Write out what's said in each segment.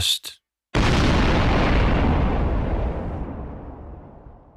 Podcast.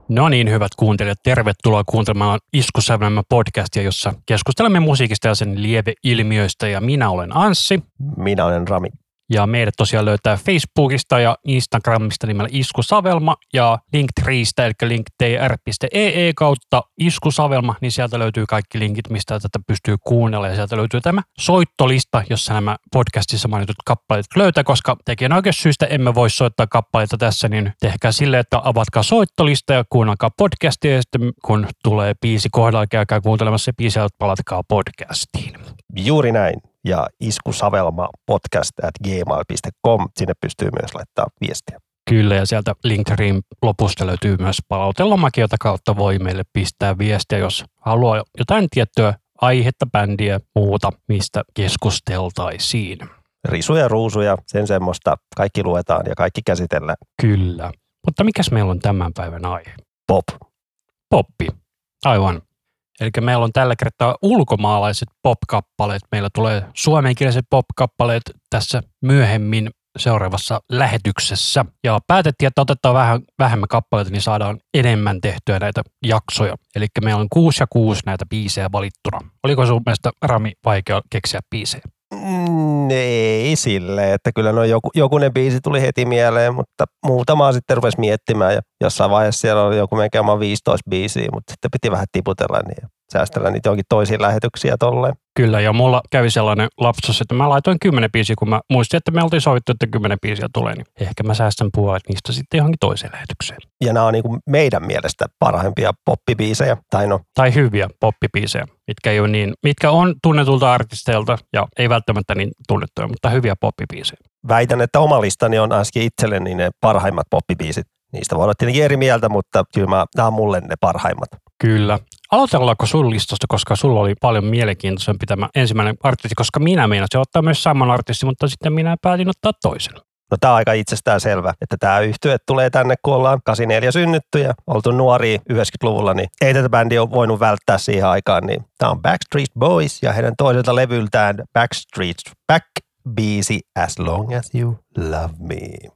No niin, hyvät kuuntelijat, tervetuloa kuuntelemaan Iskusävelmä podcastia, jossa keskustelemme musiikista ja sen lieveilmiöistä. Ja minä olen Anssi. Minä olen Rami. Ja meidät tosiaan löytää Facebookista ja Instagramista nimellä Iskusavelma ja Linktreestä, eli linktr.ee e kautta Iskusavelma, niin sieltä löytyy kaikki linkit, mistä tätä pystyy kuunnella. Ja sieltä löytyy tämä soittolista, jossa nämä podcastissa mainitut kappaleet löytää, koska tekijän syystä emme voi soittaa kappaleita tässä, niin tehkää sille, että avatkaa soittolista ja kuunnelkaa podcastia, ja sitten kun tulee biisi kohdalla, käykää kuuntelemassa se biisi ja palatkaa podcastiin. Juuri näin. Ja iskusavelma podcast at gmail.com. Sinne pystyy myös laittaa viestiä. Kyllä, ja sieltä Linktreen lopusta löytyy myös palautelomaki, jota kautta voi meille pistää viestiä, jos haluaa jotain tiettyä aihetta, bändiä, muuta, mistä keskusteltaisiin. Risuja, ruusuja, sen semmoista. Kaikki luetaan ja kaikki käsitellään. Kyllä. Mutta mikäs meillä on tämän päivän aihe? Pop. Poppi. Aivan. Eli meillä on tällä kertaa ulkomaalaiset pop-kappaleet. Meillä tulee suomenkieliset pop-kappaleet tässä myöhemmin seuraavassa lähetyksessä. Ja päätettiin, että otetaan vähän vähemmän kappaleita, niin saadaan enemmän tehtyä näitä jaksoja. Eli meillä on kuusi ja kuusi näitä biisejä valittuna. Oliko sun mielestä Rami vaikea keksiä biisejä? Mm, ei sille, että kyllä no joku, jokunen biisi tuli heti mieleen, mutta muutamaa sitten rupesi miettimään ja jossain vaiheessa siellä oli joku melkein 15 biisiä, mutta sitten piti vähän tiputella niin säästellä niitä johonkin toisiin lähetyksiä tolleen. Kyllä, ja mulla kävi sellainen lapsus, että mä laitoin kymmenen biisiä, kun mä muistin, että me oltiin sovittu, että kymmenen biisiä tulee, niin ehkä mä säästän puolet niistä sitten johonkin toiseen lähetykseen. Ja nämä on niin kuin meidän mielestä parhaimpia poppibiisejä, tai no Tai hyviä poppibiisejä, mitkä, ei ole niin, mitkä on tunnetulta artisteilta ja ei välttämättä niin tunnettuja, mutta hyviä poppibiisejä. väitän, että oma listani on ainakin itselleni ne parhaimmat poppibiisit. Niistä voi olla tietenkin eri mieltä, mutta kyllä mä, nämä on mulle ne parhaimmat. Kyllä. Aloitellaanko sun listasta, koska sulla oli paljon mielenkiintoisempi tämä ensimmäinen artisti, koska minä meinasin ottaa myös saman artistin, mutta sitten minä päätin ottaa toisen. No tämä on aika itsestään selvä, että tämä yhtye tulee tänne, kun ollaan 84 synnytty ja oltu nuoria 90-luvulla, niin ei tätä bändiä ole voinut välttää siihen aikaan. Niin tämä on Backstreet Boys ja heidän toiselta levyltään Backstreet Back biisi As Long As You Love Me.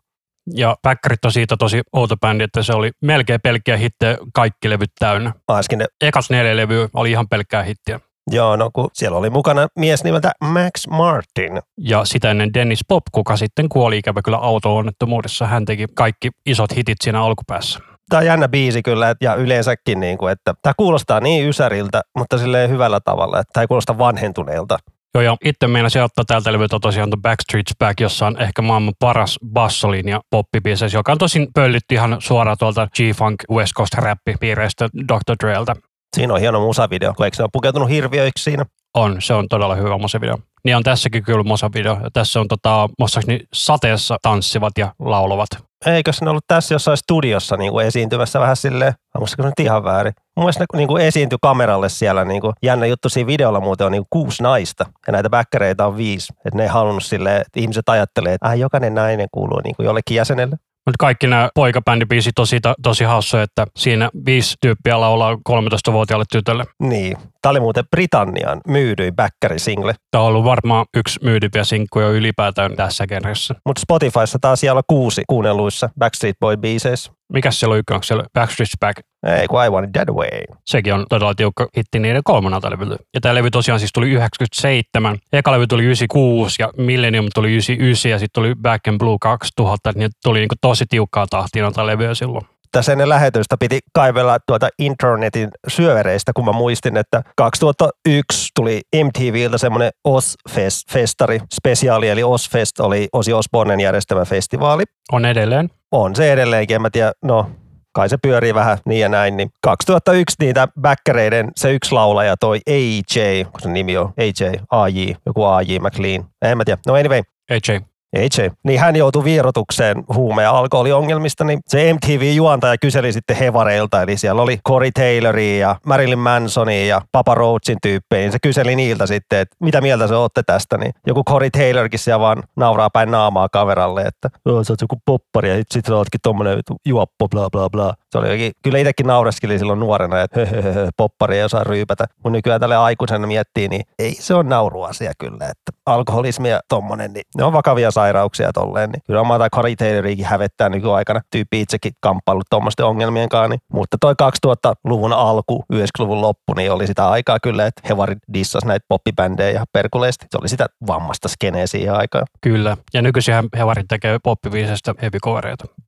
Ja Backerit on siitä tosi outo bändi, että se oli melkein pelkkiä hittejä, kaikki levyt täynnä. Aaskin ne, Ekas neljä levyä oli ihan pelkkää hittiä. joo, no kun siellä oli mukana mies nimeltä Max Martin. Ja sitä ennen Dennis Pop, kuka sitten kuoli ikävä kyllä auto-onnettomuudessa. Hän teki kaikki isot hitit siinä alkupäässä. Tämä on jännä biisi kyllä, ja yleensäkin, niin kuin, että tämä kuulostaa niin ysäriltä, mutta silleen hyvällä tavalla, että tämä ei kuulosta vanhentuneelta. Joo, ja itse meinasin ottaa täältä levyltä tosiaan The Backstreet's Back, jossa on ehkä maailman paras bassolinja poppibiiseissä, joka on tosin pöllitty ihan suoraan tuolta G-Funk West Coast rappipiireistä Dr. Dreltä. Siinä on hieno musavideo, kun eikö ne ole pukeutunut hirviöiksi siinä? On, se on todella hyvä musavideo. Niin on tässäkin kyllä musavideo. Tässä on tota, muistaakseni sateessa tanssivat ja laulavat. Eikö se ollut tässä jossain studiossa niin kuin esiintymässä vähän silleen, vai muistako se nyt ihan väärin? Mun mielestä ne niin kuin esiintyi kameralle siellä, niin kuin, jännä juttu siinä videolla muuten on niin kuin kuusi naista, ja näitä bäkkäreitä on viisi. Että ne ei halunnut silleen, että ihmiset ajattelee, että äh, jokainen nainen kuuluu niin kuin jollekin jäsenelle. Mutta kaikki nämä poikabändibiisit on siitä tosi hassuja, että siinä viisi tyyppiä laulaa 13-vuotiaalle tytölle. Niin. Tämä oli muuten Britannian myydyin bäkkärisingle, Tämä on ollut varmaan yksi myydympiä sinkkuja ylipäätään tässä genressä. mutta Spotifyssa taas siellä kuusi kuunnelluissa Backstreet Boy biiseissä. Mikäs siellä on ykkönen? Siellä Backstreet's Back? Ei, kun I Want It That Way. Sekin on todella tiukka hitti niiden kolmannelta levyltä. Ja tämä levy tosiaan siis tuli 97. Eka levy tuli 96 ja Millennium tuli 99 ja sitten tuli Back in Blue 2000. Niin tuli niinku tosi tiukkaa tahtia noita levyjä silloin. tässä ennen lähetystä piti kaivella tuota internetin syövereistä, kun mä muistin, että 2001 tuli MTVltä semmoinen Ozfest-festari, spesiaali, eli Ozfest oli Osi Osbornen järjestämä festivaali. On edelleen. On se edelleenkin, en mä tiedä, no kai se pyörii vähän niin ja näin. Niin 2001 niitä bäkkäreiden se yksi laulaja toi AJ, kun se nimi on AJ, AJ, joku AJ McLean. En mä tiedä. No anyway, AJ. AJ. Niin hän joutui vierotukseen huume- ja alkoholiongelmista, niin se MTV-juontaja kyseli sitten hevareilta, eli siellä oli Corey Tayloria ja Marilyn Mansonia ja Papa Roachin tyyppejä, niin se kyseli niiltä sitten, että mitä mieltä se olette tästä, niin joku Corey Taylorkin siellä vaan nauraa päin naamaa kaveralle, että "Joo, sä oot joku poppari ja sitten sä ootkin tommonen juoppo, bla bla bla. Se oli jokin, kyllä itsekin naureskeli silloin nuorena, että höhöhö, poppari ei osaa ryypätä. Kun nykyään tälle aikuisena miettii, niin ei se on nauruasia kyllä, että alkoholismi ja tommonen, niin ne on vakavia sairauksia tolleen. Niin kyllä omaa tai Corey Tayloriakin hävettää nykyaikana. Tyyppi itsekin kamppailut tuommoisten ongelmien kanssa. Niin. Mutta toi 2000-luvun alku, 90-luvun loppu, niin oli sitä aikaa kyllä, että hevarit dissas näitä poppibändejä ja perkuleesti. Se oli sitä vammasta skeneä siihen aikaan. Kyllä, ja nykyisin hevarit tekee poppiviisestä heavy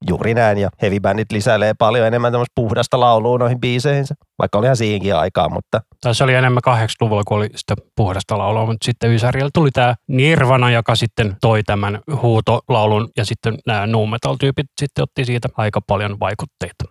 Juuri näin, ja heavy bändit lisäilee paljon enemmän tämmöistä puhdasta laulua noihin biiseihinsä, vaikka olihan siinkin aikaa, mutta... Tai se oli enemmän 80-luvulla, kun oli sitä puhdasta laulua, mutta sitten Ysärillä tuli tämä Nirvana, joka sitten toi tämän huutolaulun, ja sitten nämä nu metal-tyypit sitten otti siitä aika paljon vaikutteita.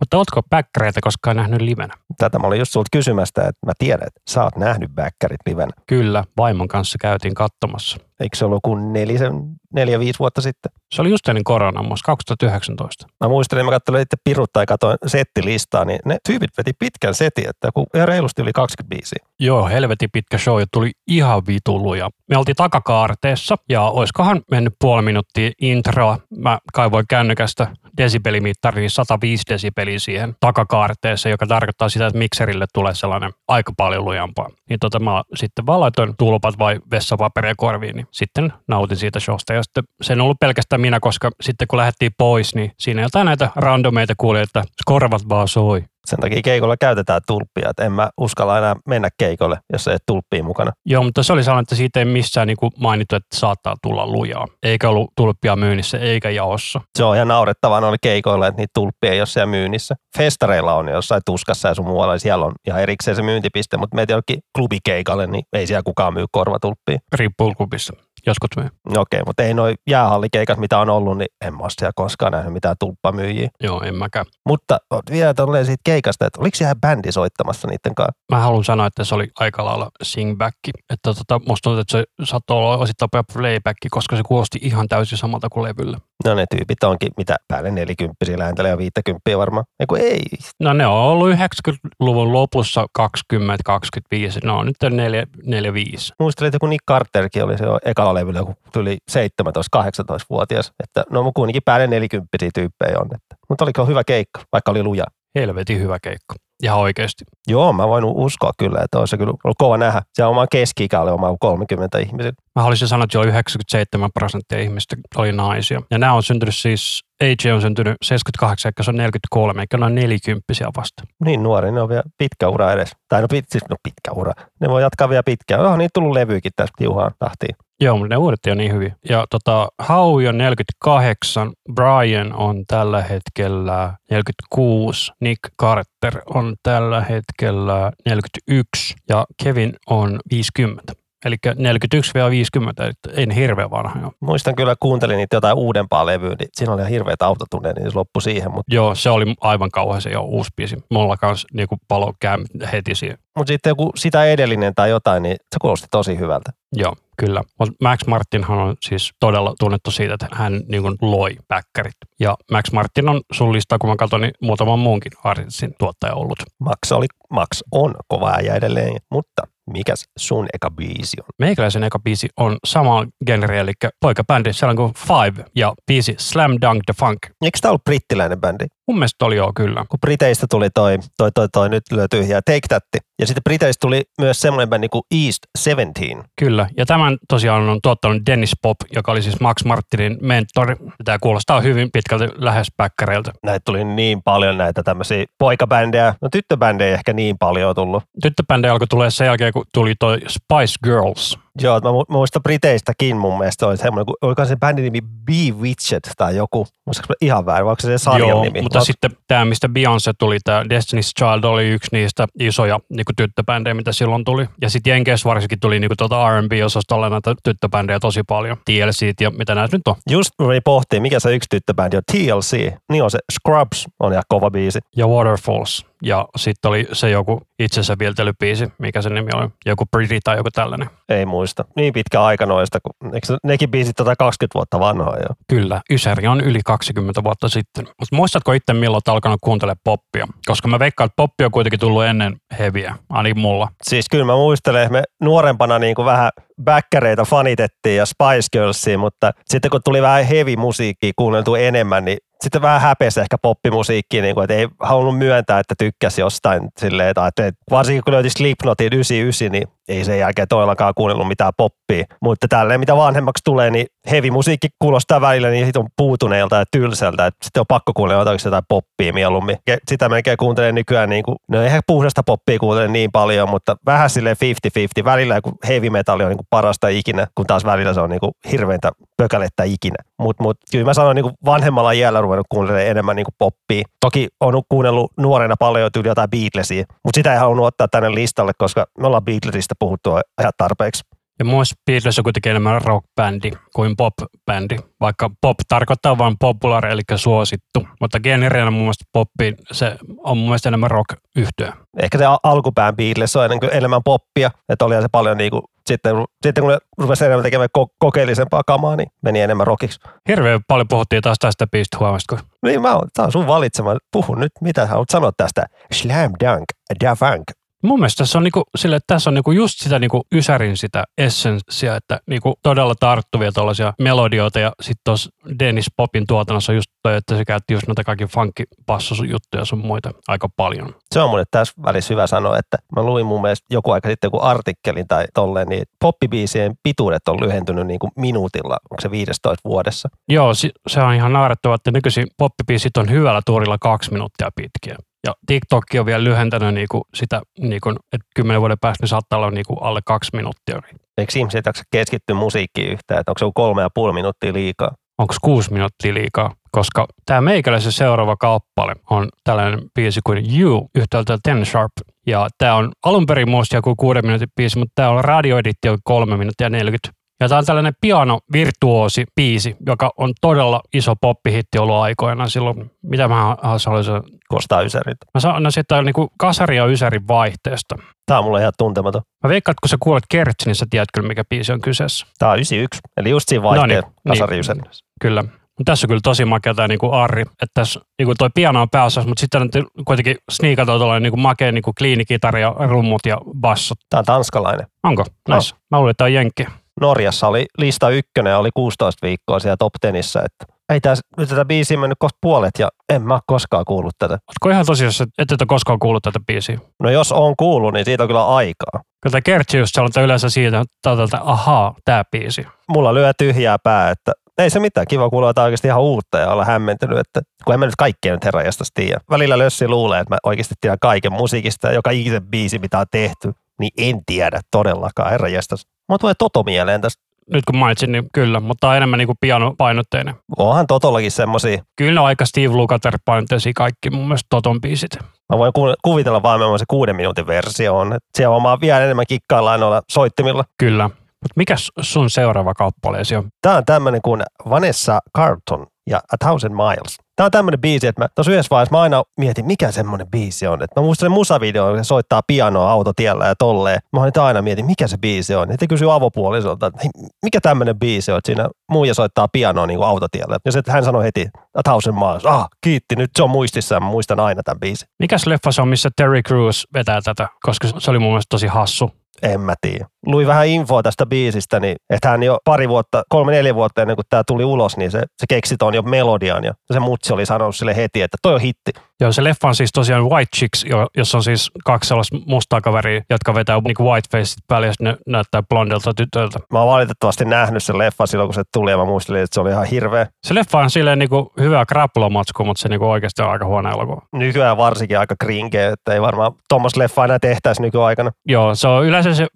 Mutta ootko backereita koskaan nähnyt livenä? Tätä mä olin just sulta kysymästä, että mä tiedän, että sä oot nähnyt backerit livenä. Kyllä, vaimon kanssa käytiin katsomassa. Eikö se ollut kuin nelisen, neljä, viisi vuotta sitten? Se oli just ennen koronaa, muassa 2019. Mä muistelin, mä katsoin itse pirutta ja katsoin settilistaa, niin ne tyypit veti pitkän setin, että kun ihan reilusti yli 25. Joo, helvetin pitkä show ja tuli ihan vituluja. Me oltiin takakaarteessa ja oiskohan mennyt puoli minuuttia introa. Mä kaivoin kännykästä desibelimittari, 105 niin desibeliä siihen takakaarteeseen, joka tarkoittaa sitä, että mikserille tulee sellainen aika paljon lujampaa. Niin tota mä sitten vaan laitoin tulpat vai vessapaperia korviin, niin sitten nautin siitä showsta. Ja sitten se on ollut pelkästään minä, koska sitten kun lähdettiin pois, niin siinä jotain näitä randomeita kuuli, että korvat vaan soi. Sen takia keikolla käytetään tulppia, että en mä uskalla enää mennä keikolle, jos ei tulppia mukana. Joo, mutta se oli sellainen, että siitä ei missään niin kuin mainittu, että saattaa tulla lujaa. Eikä ollut tulppia myynnissä, eikä jaossa. Se on ihan naurettavaa noilla keikoilla, että niitä tulppia ei ole siellä myynnissä. Festareilla on jossain tuskassa ja sun muualla, siellä on ihan erikseen se myyntipiste, mutta meitä jollakin klubikeikalle, niin ei siellä kukaan myy korvatulppia. Riippuu klubissa joskus myy. Okei, okay, mutta ei noin jäähallikeikat, mitä on ollut, niin en mä ole koskaan nähnyt mitään tulppamyyjiä. Joo, en mäkään. Mutta vielä tolleen siitä keikasta, että oliko siellä bändi soittamassa niiden kanssa? Mä haluan sanoa, että se oli aika lailla singback. Että tota, musta tuntuu, että se saattoi olla osittain playback, koska se kuulosti ihan täysin samalta kuin levyllä. No ne tyypit onkin mitä päälle 40 lähentelee ja 50 varmaan. Eiku ei. No ne on ollut 90-luvun lopussa 20-25. No nyt on 4-5. Muistelin, että kun Nick Carterkin oli se ekalla levyllä, kun tuli 17-18-vuotias. Että no kuitenkin päälle 40 tyyppejä on. Että. Mutta oliko hyvä keikka, vaikka oli luja? Helvetin hyvä keikka. Ihan oikeasti. Joo, mä voin uskoa kyllä, että olisi kyllä ollut kova nähdä. Se oma keski oli oma 30 ihmisiä. Mä haluaisin sanoa, että jo 97 prosenttia ihmistä oli naisia. Ja nämä on syntynyt siis, AJ on syntynyt 78, eikä se on 43, eikä ne on 40 vasta. Niin nuori, ne on vielä pitkä ura edes. Tai no, pit, siis, no pitkä ura. Ne voi jatkaa vielä pitkään. Oh, niitä tullut levyykin tästä tiuhaan tahtiin. Joo, mutta ne uudet on niin hyviä. Ja tota, Howie on 48, Brian on tällä hetkellä 46, Nick Carter on tällä hetkellä 41 ja Kevin on 50. Eli 41-50, en hirveän vanha jo. Muistan kyllä, kuuntelin niitä jotain uudempaa levyä, niin siinä oli ihan hirveät autotunneja, niin se loppui siihen. Mutta... Joo, se oli aivan kauhean se jo uusi biisi. Mulla kanssa niin palo heti siihen. Mutta sitten joku sitä edellinen tai jotain, niin se kuulosti tosi hyvältä. Joo, kyllä. Max Martinhan on siis todella tunnettu siitä, että hän niin kuin loi backerit. Ja Max Martin on sun lista, kun mä katson, niin muutaman muunkin artistin tuottaja ollut. Max, oli, Max on kova äijä edelleen, mutta mikäs sun eka biisi on? Meikäläisen eka biisi on sama genre, eli poikabändi, sellainen kuin Five ja biisi Slam Dunk the Funk. Eikö tämä ollut brittiläinen bändi? Mun mielestä oli joo, kyllä. Kun Briteistä tuli toi, toi, toi, toi nyt lyö tyhjää, Take That. Ja sitten Briteistä tuli myös semmoinen bändi kuin East 17. Kyllä, ja tämän tosiaan on tuottanut Dennis Pop, joka oli siis Max Martinin mentori. Tämä kuulostaa hyvin pitkälti lähes päkkäreiltä. Näitä tuli niin paljon näitä tämmöisiä poikabändejä. No tyttöbändejä ehkä niin paljon tullut. Tyttöbändejä alkoi tulee sen jälkeen, kun tuli toi Spice Girls. Joo, mä muistan Briteistäkin mun mielestä oli semmoinen, kun oliko se bändin nimi Bewitched tai joku, muistatko ihan väärin, vai onko se sarjan Joo, nimi? mutta Oot... sitten tämä, mistä Beyoncé tuli, tämä Destiny's Child oli yksi niistä isoja niin kuin tyttöbändejä, mitä silloin tuli. Ja sitten Jenkeissä varsinkin tuli niin kuin tuota R&B-osastolle näitä tyttöbändejä tosi paljon. TLC ja mitä näitä nyt on. Just me pohtii, mikä se yksi tyttöbändi on. TLC, niin on se Scrubs, on ihan kova biisi. Ja Waterfalls. Ja sitten oli se joku itsensä vieltelybiisi, mikä se nimi oli, joku Pretty tai joku tällainen. Ei muista. Niin pitkä aika noista, kun eikö nekin biisit tota 20 vuotta vanhoja jo? Kyllä, Ysäri on yli 20 vuotta sitten. Mutta muistatko itse milloin olet alkanut kuuntelemaan poppia? Koska mä veikkaan, että poppi on kuitenkin tullut ennen heviä, ainakin mulla. Siis kyllä mä muistelen, että me nuorempana niin kuin vähän bäkkäreitä fanitettiin ja Spice Girlsia, mutta sitten kun tuli vähän heavy musiikkia kuunneltu enemmän, niin sitten vähän häpesi ehkä poppimusiikkiin, niin kuin, että ei halunnut myöntää, että tykkäsi jostain silleen, että, että varsinkin kun löytyi Slipknotin 99, niin ei sen jälkeen todellakaan kuunnellut mitään poppia. Mutta tälleen mitä vanhemmaksi tulee, niin heavy musiikki kuulostaa välillä niin sit on puutuneelta ja tylsältä, sitten on pakko kuunnella jotain poppia mieluummin. Ja sitä melkein kuuntelen nykyään, niin kuin, no eihän puhdasta poppia kuuntele niin paljon, mutta vähän silleen 50-50. Välillä kun heavy metalli on niin kuin parasta ikinä, kun taas välillä se on niin kuin hirveintä pökälettä ikinä. Mutta mut, kyllä mä sanoin niin kuin vanhemmalla iällä ruvennut kuuntelemaan enemmän niin kuin poppia. Toki on kuunnellut nuorena paljon tyyli jotain Beatlesia, mutta sitä ei halunnut ottaa tänne listalle, koska me ollaan Beatlesista puhuttu ihan tarpeeksi. Ja myös Beatles on kuitenkin enemmän rock-bändi kuin pop-bändi, vaikka pop tarkoittaa vain popular, eli suosittu. Mutta generiana mun mielestä poppi, se on mun mielestä enemmän rock-yhtyö. Ehkä se alkupään Beatles on enemmän poppia, että oli se paljon niinku, sitten, sitten kun ne rupesi enemmän tekemään kokeellisempaa kamaa, niin meni enemmän rockiksi. Hirveän paljon puhuttiin taas tästä biisistä huomasta. Niin mä oon, tää on sun valitsema. Puhu nyt, mitä haluat sanoa tästä. Slam Dunk, Da Funk, Mun mielestä tässä on, niinku, sille, että tässä on niinku just sitä niinku Ysärin sitä essenssia, että niinku todella tarttuvia tällaisia melodioita ja sitten tuossa Dennis Popin tuotannossa just toi, että se käytti just noita kaikki funkkipassosjuttuja sun muita aika paljon. Se on mun tässä välissä hyvä sanoa, että mä luin mun mielestä joku aika sitten joku artikkelin tai tolleen, niin poppibiisien pituudet on lyhentynyt niinku minuutilla, onko se 15 vuodessa? Joo, se on ihan naarettava, että nykyisin poppibiisit on hyvällä tuurilla kaksi minuuttia pitkiä. Ja TikTok on vielä lyhentänyt niinku sitä, niinku, että kymmenen vuoden päästä ne saattaa olla niinku alle kaksi minuuttia. Eikö ihmiset jaksa keskittyä musiikkiin yhtään, että onko se kolme ja puoli minuuttia liikaa? Onko kuusi minuuttia liikaa? Koska tämä meikäläisen seuraava kappale on tällainen biisi kuin You yhtäältä Ten Sharp. Ja tämä on alun perin muista joku kuuden minuutin biisi, mutta tämä on radioeditti jo kolme minuuttia 40. Ja tämä on tällainen piano virtuosi biisi, joka on todella iso poppihitti ollut aikoina silloin. Mitä mä haluaisin? Kostaa Ysärit. Mä sanon, no sitten on niin kasari ja Ysärin vaihteesta. Tämä on mulle ihan tuntematon. Mä veikkaan, että kun sä kuulet Kertsi, niin sä tiedät kyllä, mikä biisi on kyseessä. Tämä on 91, eli just siinä vaihteen no niin, kasari niin, Kyllä. Tässä on kyllä tosi makea tämä niinku Arri, että tässä niinku toi piano on pääosassa, mutta sitten kuitenkin sniikataan tuollainen niinku makea niinku kliinikitari ja rummut ja bassot. Tämä on tanskalainen. Onko? Nice. No. Mä luulen, että tämä on jenkki. Norjassa oli lista ykkönen ja oli 16 viikkoa siellä top tenissä, että ei tää, nyt tätä biisiä mennyt kohta puolet ja en mä koskaan kuullut tätä. Oletko ihan tosiaan, että et koskaan kuullut tätä biisiä? No jos on kuullut, niin siitä on kyllä aikaa. Kyllä Kertsi just sanoo yleensä siitä, että ahaa, tämä biisi. Mulla lyö tyhjää pää, että ei se mitään, kiva kuulla jotain oikeasti ihan uutta ja olla hämmentynyt, että kun en mä nyt kaikkea nyt herranjastas tiedä. Välillä Lössi luulee, että mä oikeasti tiedän kaiken musiikista ja joka ikisen biisi, mitä on tehty, niin en tiedä todellakaan, herranjastas. Mulla tulee Toto mieleen tästä nyt kun mainitsin, niin kyllä, mutta on enemmän niin kuin pianopainotteinen. Onhan Totollakin semmosia. Kyllä on aika Steve Lukather painotteisia kaikki mun mielestä Toton biisit. Mä voin kuvitella vaan, millainen se kuuden minuutin versio on. Et siellä on vielä enemmän kikkaillaan noilla soittimilla. Kyllä. Mutta mikä sun seuraava kappaleesi on? Tämä on tämmöinen kuin Vanessa Carlton ja A Thousand Miles. Tämä on tämmöinen biisi, että mä tuossa yhdessä vaiheessa mä aina mietin, mikä semmoinen biisi on. Että mä muistan musavideo, se soittaa pianoa autotiellä ja tolleen. Mä aina mietin, mikä se biisi on. Sitten kysyi avopuolisolta, että mikä tämmöinen biisi on, että siinä muija soittaa pianoa niin kuin autotiellä. Ja sitten hän sanoi heti, A Thousand Miles, ah, kiitti, nyt se on muistissa mä muistan aina tämän biisin. Mikäs leffa se on, missä Terry Crews vetää tätä, koska se oli mun mielestä tosi hassu. En mä tiedä. Luin vähän infoa tästä biisistä, niin että hän jo pari vuotta, kolme neljä vuotta ennen kuin tämä tuli ulos, niin se, se keksi ton jo melodian ja se mutsi oli sanonut sille heti, että toi on hitti. Joo, se leffa on siis tosiaan White Chicks, jossa on siis kaksi sellaista mustaa kaveria, jotka vetää niinku whitefaceit päälle ja ne näyttää blondelta tytöltä. Mä oon valitettavasti nähnyt sen leffa silloin, kun se tuli ja mä muistelin, että se oli ihan hirveä. Se leffa on silleen niinku hyvä krapulamatsku, mutta se niinku oikeasti on aika huono elokuva. Nykyään varsinkin aika krinkeä, että ei varmaan tuommoista leffa enää tehtäisi nykyaikana. Joo, se on yleensä se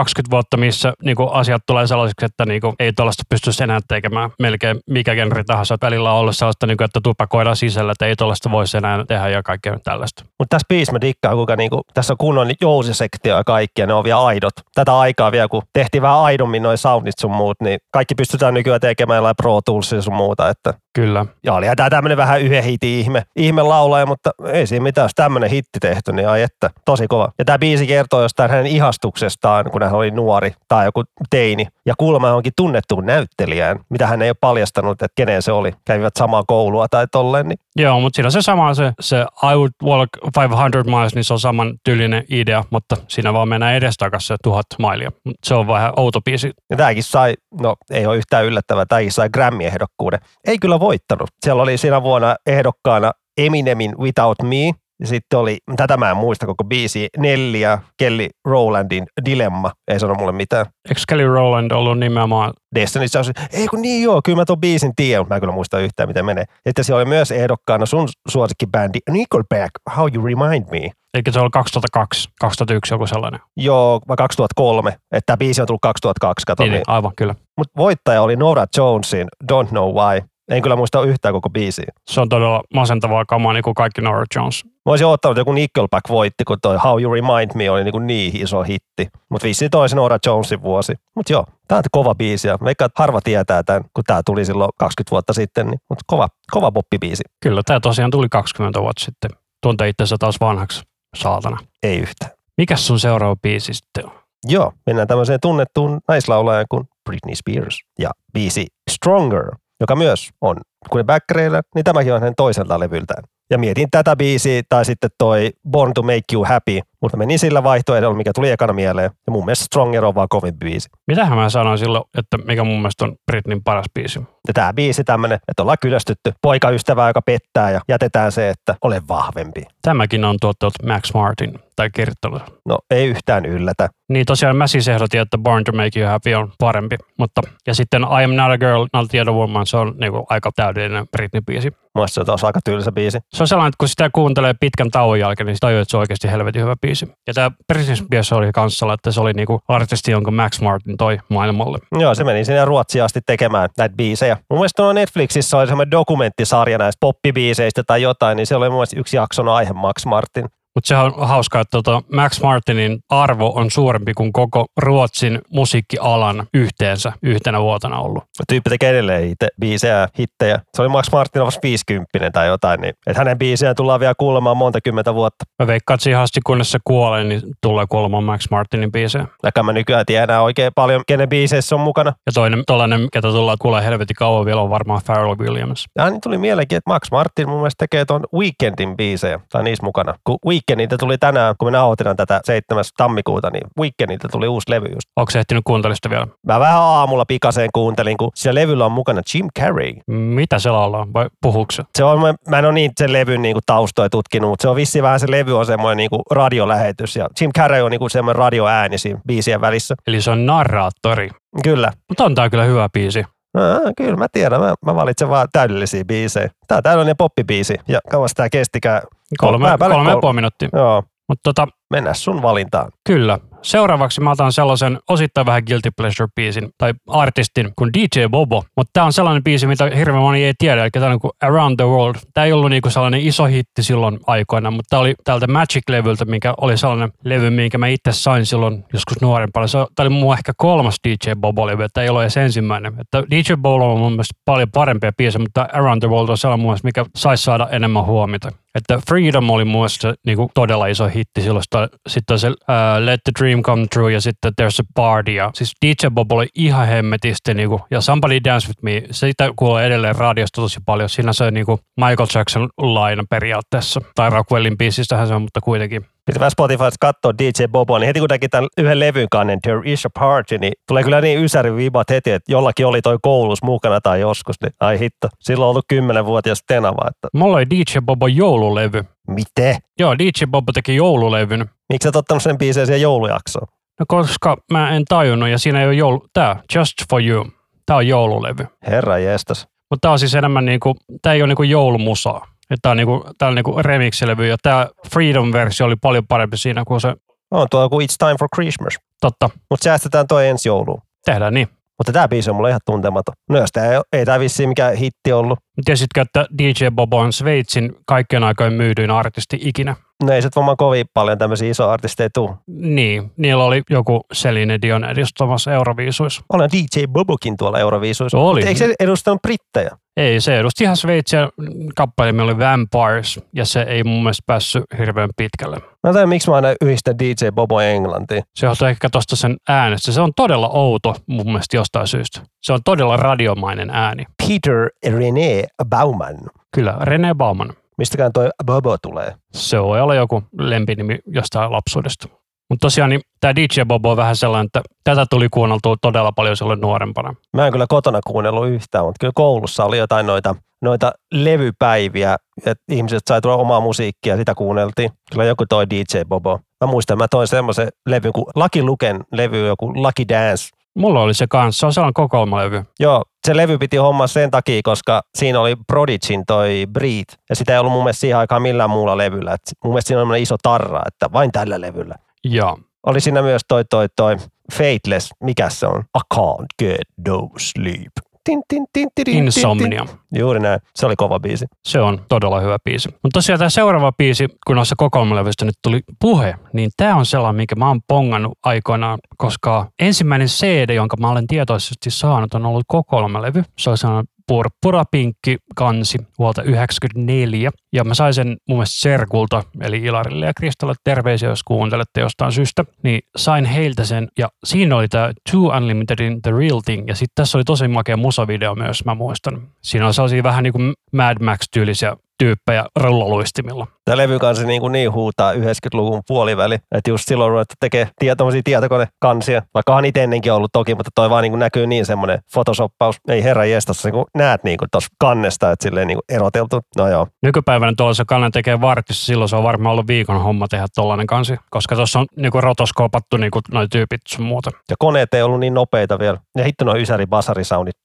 15-20 vuotta, missä niinku asiat tulee sellaisiksi, että niinku ei tuollaista pysty enää tekemään melkein mikä genri tahansa. Välillä on ollut sellaista, niinku, että tupakoidaan sisällä, että ei tuollaista voisi enää tehdä ja kaikkea tällaista. Mutta tässä biisissä mä dikkaan, kuinka niinku, tässä on kunnon jousisektio ja kaikki, ja ne on vielä aidot. Tätä aikaa vielä, kun tehtiin vähän aidommin noin soundit sun muut, niin kaikki pystytään nykyään tekemään jollain Pro Toolsia sun muuta. Että Kyllä. Ja olihan tämä tämmöinen vähän yhden hitin ihme, ihme laulaja, mutta ei siinä mitään, jos tämmöinen hitti tehty, niin ai että, tosi kova. Ja tämä biisi kertoo jostain hänen ihastuksestaan, kun hän oli nuori tai joku teini. Ja kuulemma onkin tunnettuun näyttelijään, mitä hän ei ole paljastanut, että kenen se oli. Kävivät samaa koulua tai tolleen. Niin. Joo, mutta siinä on se sama, se, se I would walk 500 miles, niin se on saman tyylinen idea, mutta siinä vaan mennään edestakaisin se tuhat mailia. Se on vähän outo biisi. Ja tämäkin sai, no ei ole yhtään yllättävää, tämäkin sai Grammy-ehdokkuuden. Ei kyllä voittanut. Siellä oli siinä vuonna ehdokkaana Eminemin Without Me, Ja sitten oli, tätä mä en muista koko biisi, neljä Kelly Rowlandin Dilemma. Ei sano mulle mitään. Eikö Kelly Rowland ollut nimenomaan Destiny's Child, ei kun niin joo, kyllä mä ton biisin tiedän, mutta mä en kyllä muista yhtään miten menee. Että se oli myös ehdokkaana sun suosikkibändi Nickelback, How You Remind Me. Eikö se ollut 2002, 2001 joku sellainen? Joo, vai 2003, että tämä biisi on tullut 2002, kato. Niin, Niin, niin, aivan kyllä. Mutta voittaja oli Nora Jonesin Don't Know Why. En kyllä muista yhtään koko biisiä. Se on todella masentavaa kamaa, niin kuin kaikki Nora Jones. Mä olisin ottanut joku Nickelback voitti, kun toi How You Remind Me oli niin, niin iso hitti. Mutta vissi toisi Nora Jonesin vuosi. Mutta joo, tää on kova biisi ja vaikka harva tietää tämän, kun tää tuli silloin 20 vuotta sitten. Niin, mutta kova, kova poppibiisi. Kyllä, tämä tosiaan tuli 20 vuotta sitten. Tuntee itsensä taas vanhaksi, saatana. Ei yhtään. Mikäs sun seuraava biisi sitten on? Joo, mennään tämmöiseen tunnettuun naislaulajaan kuin Britney Spears ja biisi Stronger, joka myös on, kun backreillä, niin tämäkin on hänen toiselta levyltään. Ja mietin tätä biisiä tai sitten toi Born to Make You Happy, mutta menin sillä vaihtoehdolla, mikä tuli ekana mieleen. Ja mun mielestä Stronger on vaan kovin biisi. Mitähän mä sanoin silloin, että mikä mun mielestä on Britneyn paras biisi? Ja tämä biisi tämmönen, että ollaan kyllästytty poikaystävää, joka pettää ja jätetään se, että ole vahvempi. Tämäkin on tuottanut Max Martin, tai kirjoittanut. No ei yhtään yllätä. Niin tosiaan mä siis ehdotin, että Born to Make You Happy on parempi. Mutta, ja sitten I Am Not a Girl, Not Yet a Woman, se on niinku aika täydellinen Britney-biisi. Mun se on taas aika tylsä biisi. Se on sellainen, että kun sitä kuuntelee pitkän tauon jälkeen, niin tajuu, että se on oikeasti helvetin hyvä biisi. Ja tämä Britney oli kanssa, että se oli niinku artisti, jonka Max Martin toi maailmalle. Joo, se meni sinne Ruotsiin asti tekemään näitä biisejä. Mun mielestä on Netflixissä oli semmoinen dokumenttisarja näistä poppibiiseistä tai jotain, niin se oli mun mielestä yksi jakson aihe Max Martin. Mutta se on hauskaa, että tota Max Martinin arvo on suurempi kuin koko Ruotsin musiikkialan yhteensä yhtenä vuotena ollut. Tyyppi tekee edelleen itse biisejä hittejä. Se oli Max Martin vasta 50 tai jotain, niin että hänen biisejään tullaan vielä kuulemaan monta kymmentä vuotta. Mä veikkaan, että siihen asti kunnes se kuolee, niin tulee kuulemaan Max Martinin biisejä. Eikä mä nykyään tiedä enää oikein paljon, kenen biiseissä on mukana. Ja toinen tollainen, ketä tullaan kuulee helvetin kauan vielä, on varmaan Pharrell Williams. Ja niin tuli mielenkiin, että Max Martin mun mielestä tekee ton Weekendin biisejä, tai niissä mukana. Kun Weekendiltä tuli tänään, kun me nauhoitetaan tätä 7. tammikuuta, niin Weekendiltä tuli uusi levy just. Onko se ehtinyt kuuntella sitä vielä? Mä vähän aamulla pikaseen kuuntelin, kun siellä levyllä on mukana Jim Carrey. Mitä se laulaa vai puhuuko se? Se on, mä, mä en ole niin sen levyn niin kuin taustoja tutkinut, mutta se on vissi vähän se levy on semmoinen niin kuin radiolähetys. Ja Jim Carrey on niin kuin semmoinen radioääni siinä biisien välissä. Eli se on narraattori. Kyllä. Mutta on tää kyllä hyvä biisi. No, kyllä mä tiedän, mä, mä valitsen vaan täydellisiä biisejä. Tää on täydellinen poppibiisi ja kauas tää kestikään. Kolme, kolme ja puoli minuuttia. Joo, Mutta tota, mennään sun valintaan. Kyllä. Seuraavaksi mä otan sellaisen osittain vähän guilty pleasure-biisin tai artistin kuin DJ Bobo. Mutta tämä on sellainen biisi, mitä hirveän moni ei tiedä, eli tämä on niin Around the World. Tämä ei ollut niinku sellainen iso hitti silloin aikoina, mutta tämä oli täältä Magic-levyltä, mikä oli sellainen levy, minkä mä itse sain silloin joskus nuorempana. Se, tämä oli mun ehkä kolmas DJ Bobo-levy, että ei ole edes ensimmäinen. Että DJ Bobo on mun mielestä paljon parempia biisejä, mutta Around the World on sellainen mun mielestä, mikä saisi saada enemmän huomiota. Että Freedom oli mun mielestä niin kuin todella iso hitti silloin. Sitä- Sitten se uh, Let the Dream Come True ja sitten There's a Party. Ja siis DJ Bob oli ihan hemmetisti. Niin kuin, ja Somebody Dance With Me, sitä kuulee edelleen radiosta tosi paljon. Siinä se on niin kuin Michael Jackson laina periaatteessa. Tai Rockwellin biisistähän se on, mutta kuitenkin. Sitten vähän Spotifysta katsoo DJ Bobo, niin heti kun teki tämän yhden levyn kannen There is a Party, niin tulee kyllä niin ysäri vibat heti, että jollakin oli toi koulus mukana tai joskus, niin ai hitto. Silloin on ollut kymmenenvuotias tenava, että Mulla oli DJ Bobo joululevy. miten? Joo, DJ Bobo teki joululevyn. Miksi sä ottanut sen biiseen siihen joulujaksoon? No koska mä en tajunnut ja siinä ei ole joulu... Tää, Just For You. Tää on joululevy. Herra jestas. Mutta tämä on siis enemmän niinku, tämä ei ole niinku joulumusaa. Tämä on, niinku, tää on niinku remixilevy ja tämä Freedom-versio oli paljon parempi siinä kuin se, On tuo kuin It's Time for Christmas. totta, Mutta säästetään toi ensi jouluun. tehdään niin. Mutta tämä biisi on mulle ihan tuntematon. No jos tää ei, ei tämä vissiin mikään hitti ollut. Tiesitkö, että DJ Bobo on Sveitsin kaikkien aikojen myydyin artisti ikinä? No ei se varmaan kovin paljon tämmöisiä isoja artisteja tuu. Niin, niillä oli joku Celine Dion edustamassa Euroviisuissa. Olen DJ Bobokin tuolla Euroviisuissa. Oli. Mutta Eikö se edustanut brittejä? Ei, se edusti ihan Sveitsiä kappale, oli Vampires, ja se ei mun mielestä päässyt hirveän pitkälle. Mä tiedän, miksi mä aina yhdistän DJ Bobo Englantiin. Se johtuu ehkä tuosta sen äänestä. Se on todella outo mun mielestä jostain syystä. Se on todella radiomainen ääni. Peter René Bauman. Kyllä, René Bauman. Mistäkään toi Bobo tulee? Se voi olla joku lempinimi jostain lapsuudesta. Mutta tosiaan niin tämä DJ Bobo on vähän sellainen, että tätä tuli kuunneltua todella paljon silloin nuorempana. Mä en kyllä kotona kuunnellut yhtään, mutta kyllä koulussa oli jotain noita, noita levypäiviä, että ihmiset sai tuoda omaa musiikkia, sitä kuunneltiin. Kyllä joku toi DJ Bobo. Mä muistan, mä toin semmoisen levyn kuin Lucky Luken levy, joku Lucky Dance. Mulla oli se kanssa, se on sellainen kokoelmalevy. Joo, se levy piti homma sen takia, koska siinä oli Prodigin toi Breed, ja sitä ei ollut mun mielestä siihen aikaan millään muulla levyllä. Et mun mielestä siinä on iso tarra, että vain tällä levyllä. Joo. Oli siinä myös toi toi toi Fateless, mikä se on? I can't get no sleep. Tin, tin, tin, tin, tin, Insomnia. tin. Juuri näin. Se oli kova biisi. Se on todella hyvä biisi. Mutta tosiaan tämä seuraava biisi, kun noissa kokoelmalevyistä nyt tuli puhe, niin tämä on sellainen, minkä mä oon pongannut aikoinaan, koska ensimmäinen CD, jonka mä olen tietoisesti saanut, on ollut kokoelmalevy. Se on sellainen purppura pinkki kansi vuolta 94. Ja mä sain sen mun mielestä Serkulta, eli Ilarille ja Kristalle terveisiä, jos kuuntelette jostain syystä. Niin sain heiltä sen, ja siinä oli tämä Two Unlimitedin The Real Thing, ja sitten tässä oli tosi makea musavideo myös, mä muistan. Siinä on sellaisia vähän niin kuin Mad Max-tyylisiä tyyppejä rullaluistimilla. Tämä levykansi niin, kuin niin huutaa 90-luvun puoliväli. Että just silloin ruvettu tekee tie, tietokonekansia. Vaikka itse ennenkin ollut toki, mutta toi vaan niin kuin näkyy niin semmoinen photosoppaus. Ei herra jestas, niin kuin näet niin kuin tuossa kannesta, että silleen niin kuin eroteltu. No joo. Nykypäivänä tuolla kannen tekee vartissa, silloin se on varmaan ollut viikon homma tehdä tollainen kansi, koska tuossa on niinku rotoskoopattu niinku noi tyypit sun muuta. Ja koneet ei ollut niin nopeita vielä. Ja hitto noin ysäri basarisoundit.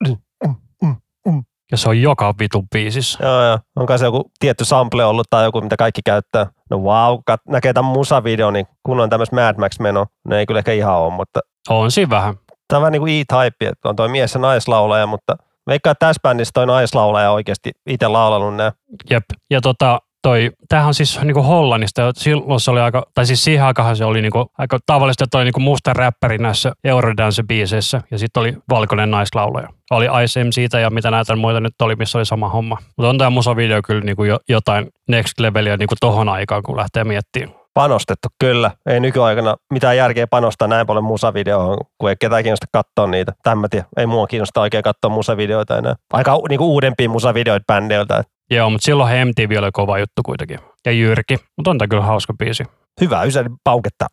Ja se on joka vitun biisissä. Joo, joo. Onko se joku tietty sample ollut tai joku, mitä kaikki käyttää? No wow, kat, näkee tämän musavideo, niin kun on tämmöistä Mad Max-meno. Ne ei kyllä ehkä ihan ole, mutta On siinä vähän. tämä on vähän niin kuin E-Type, että on toi mies ja naislaulaja, mutta veikkaa, että tässä bändissä toi naislaulaja oikeasti itse laulanut nämä. Jep. Ja tota, toi, tämähän on siis niinku Hollannista, ja silloin se oli aika, tai siis siihen aikaan se oli niinku aika tavallista, että oli niinku musta räppäri näissä Eurodance-biiseissä, ja sitten oli valkoinen naislaulaja. Oli Ice siitä ja mitä näitä muita nyt oli, missä oli sama homma. Mutta on tämä musavideo kyllä niinku jo, jotain next levelia niinku tohon aikaan, kun lähtee miettimään. Panostettu kyllä. Ei nykyaikana mitään järkeä panostaa näin paljon musavideoon, kun ei ketään kiinnosta katsoa niitä. Tämä. Ei mua kiinnosta oikein katsoa musavideoita enää. Aika niin kuin uudempia musavideoita bändeiltä. Joo, mutta silloin MTV oli kova juttu kuitenkin. Ja Jyrki. Mutta on tämä kyllä hauska biisi. Hyvä ysäri pauketta.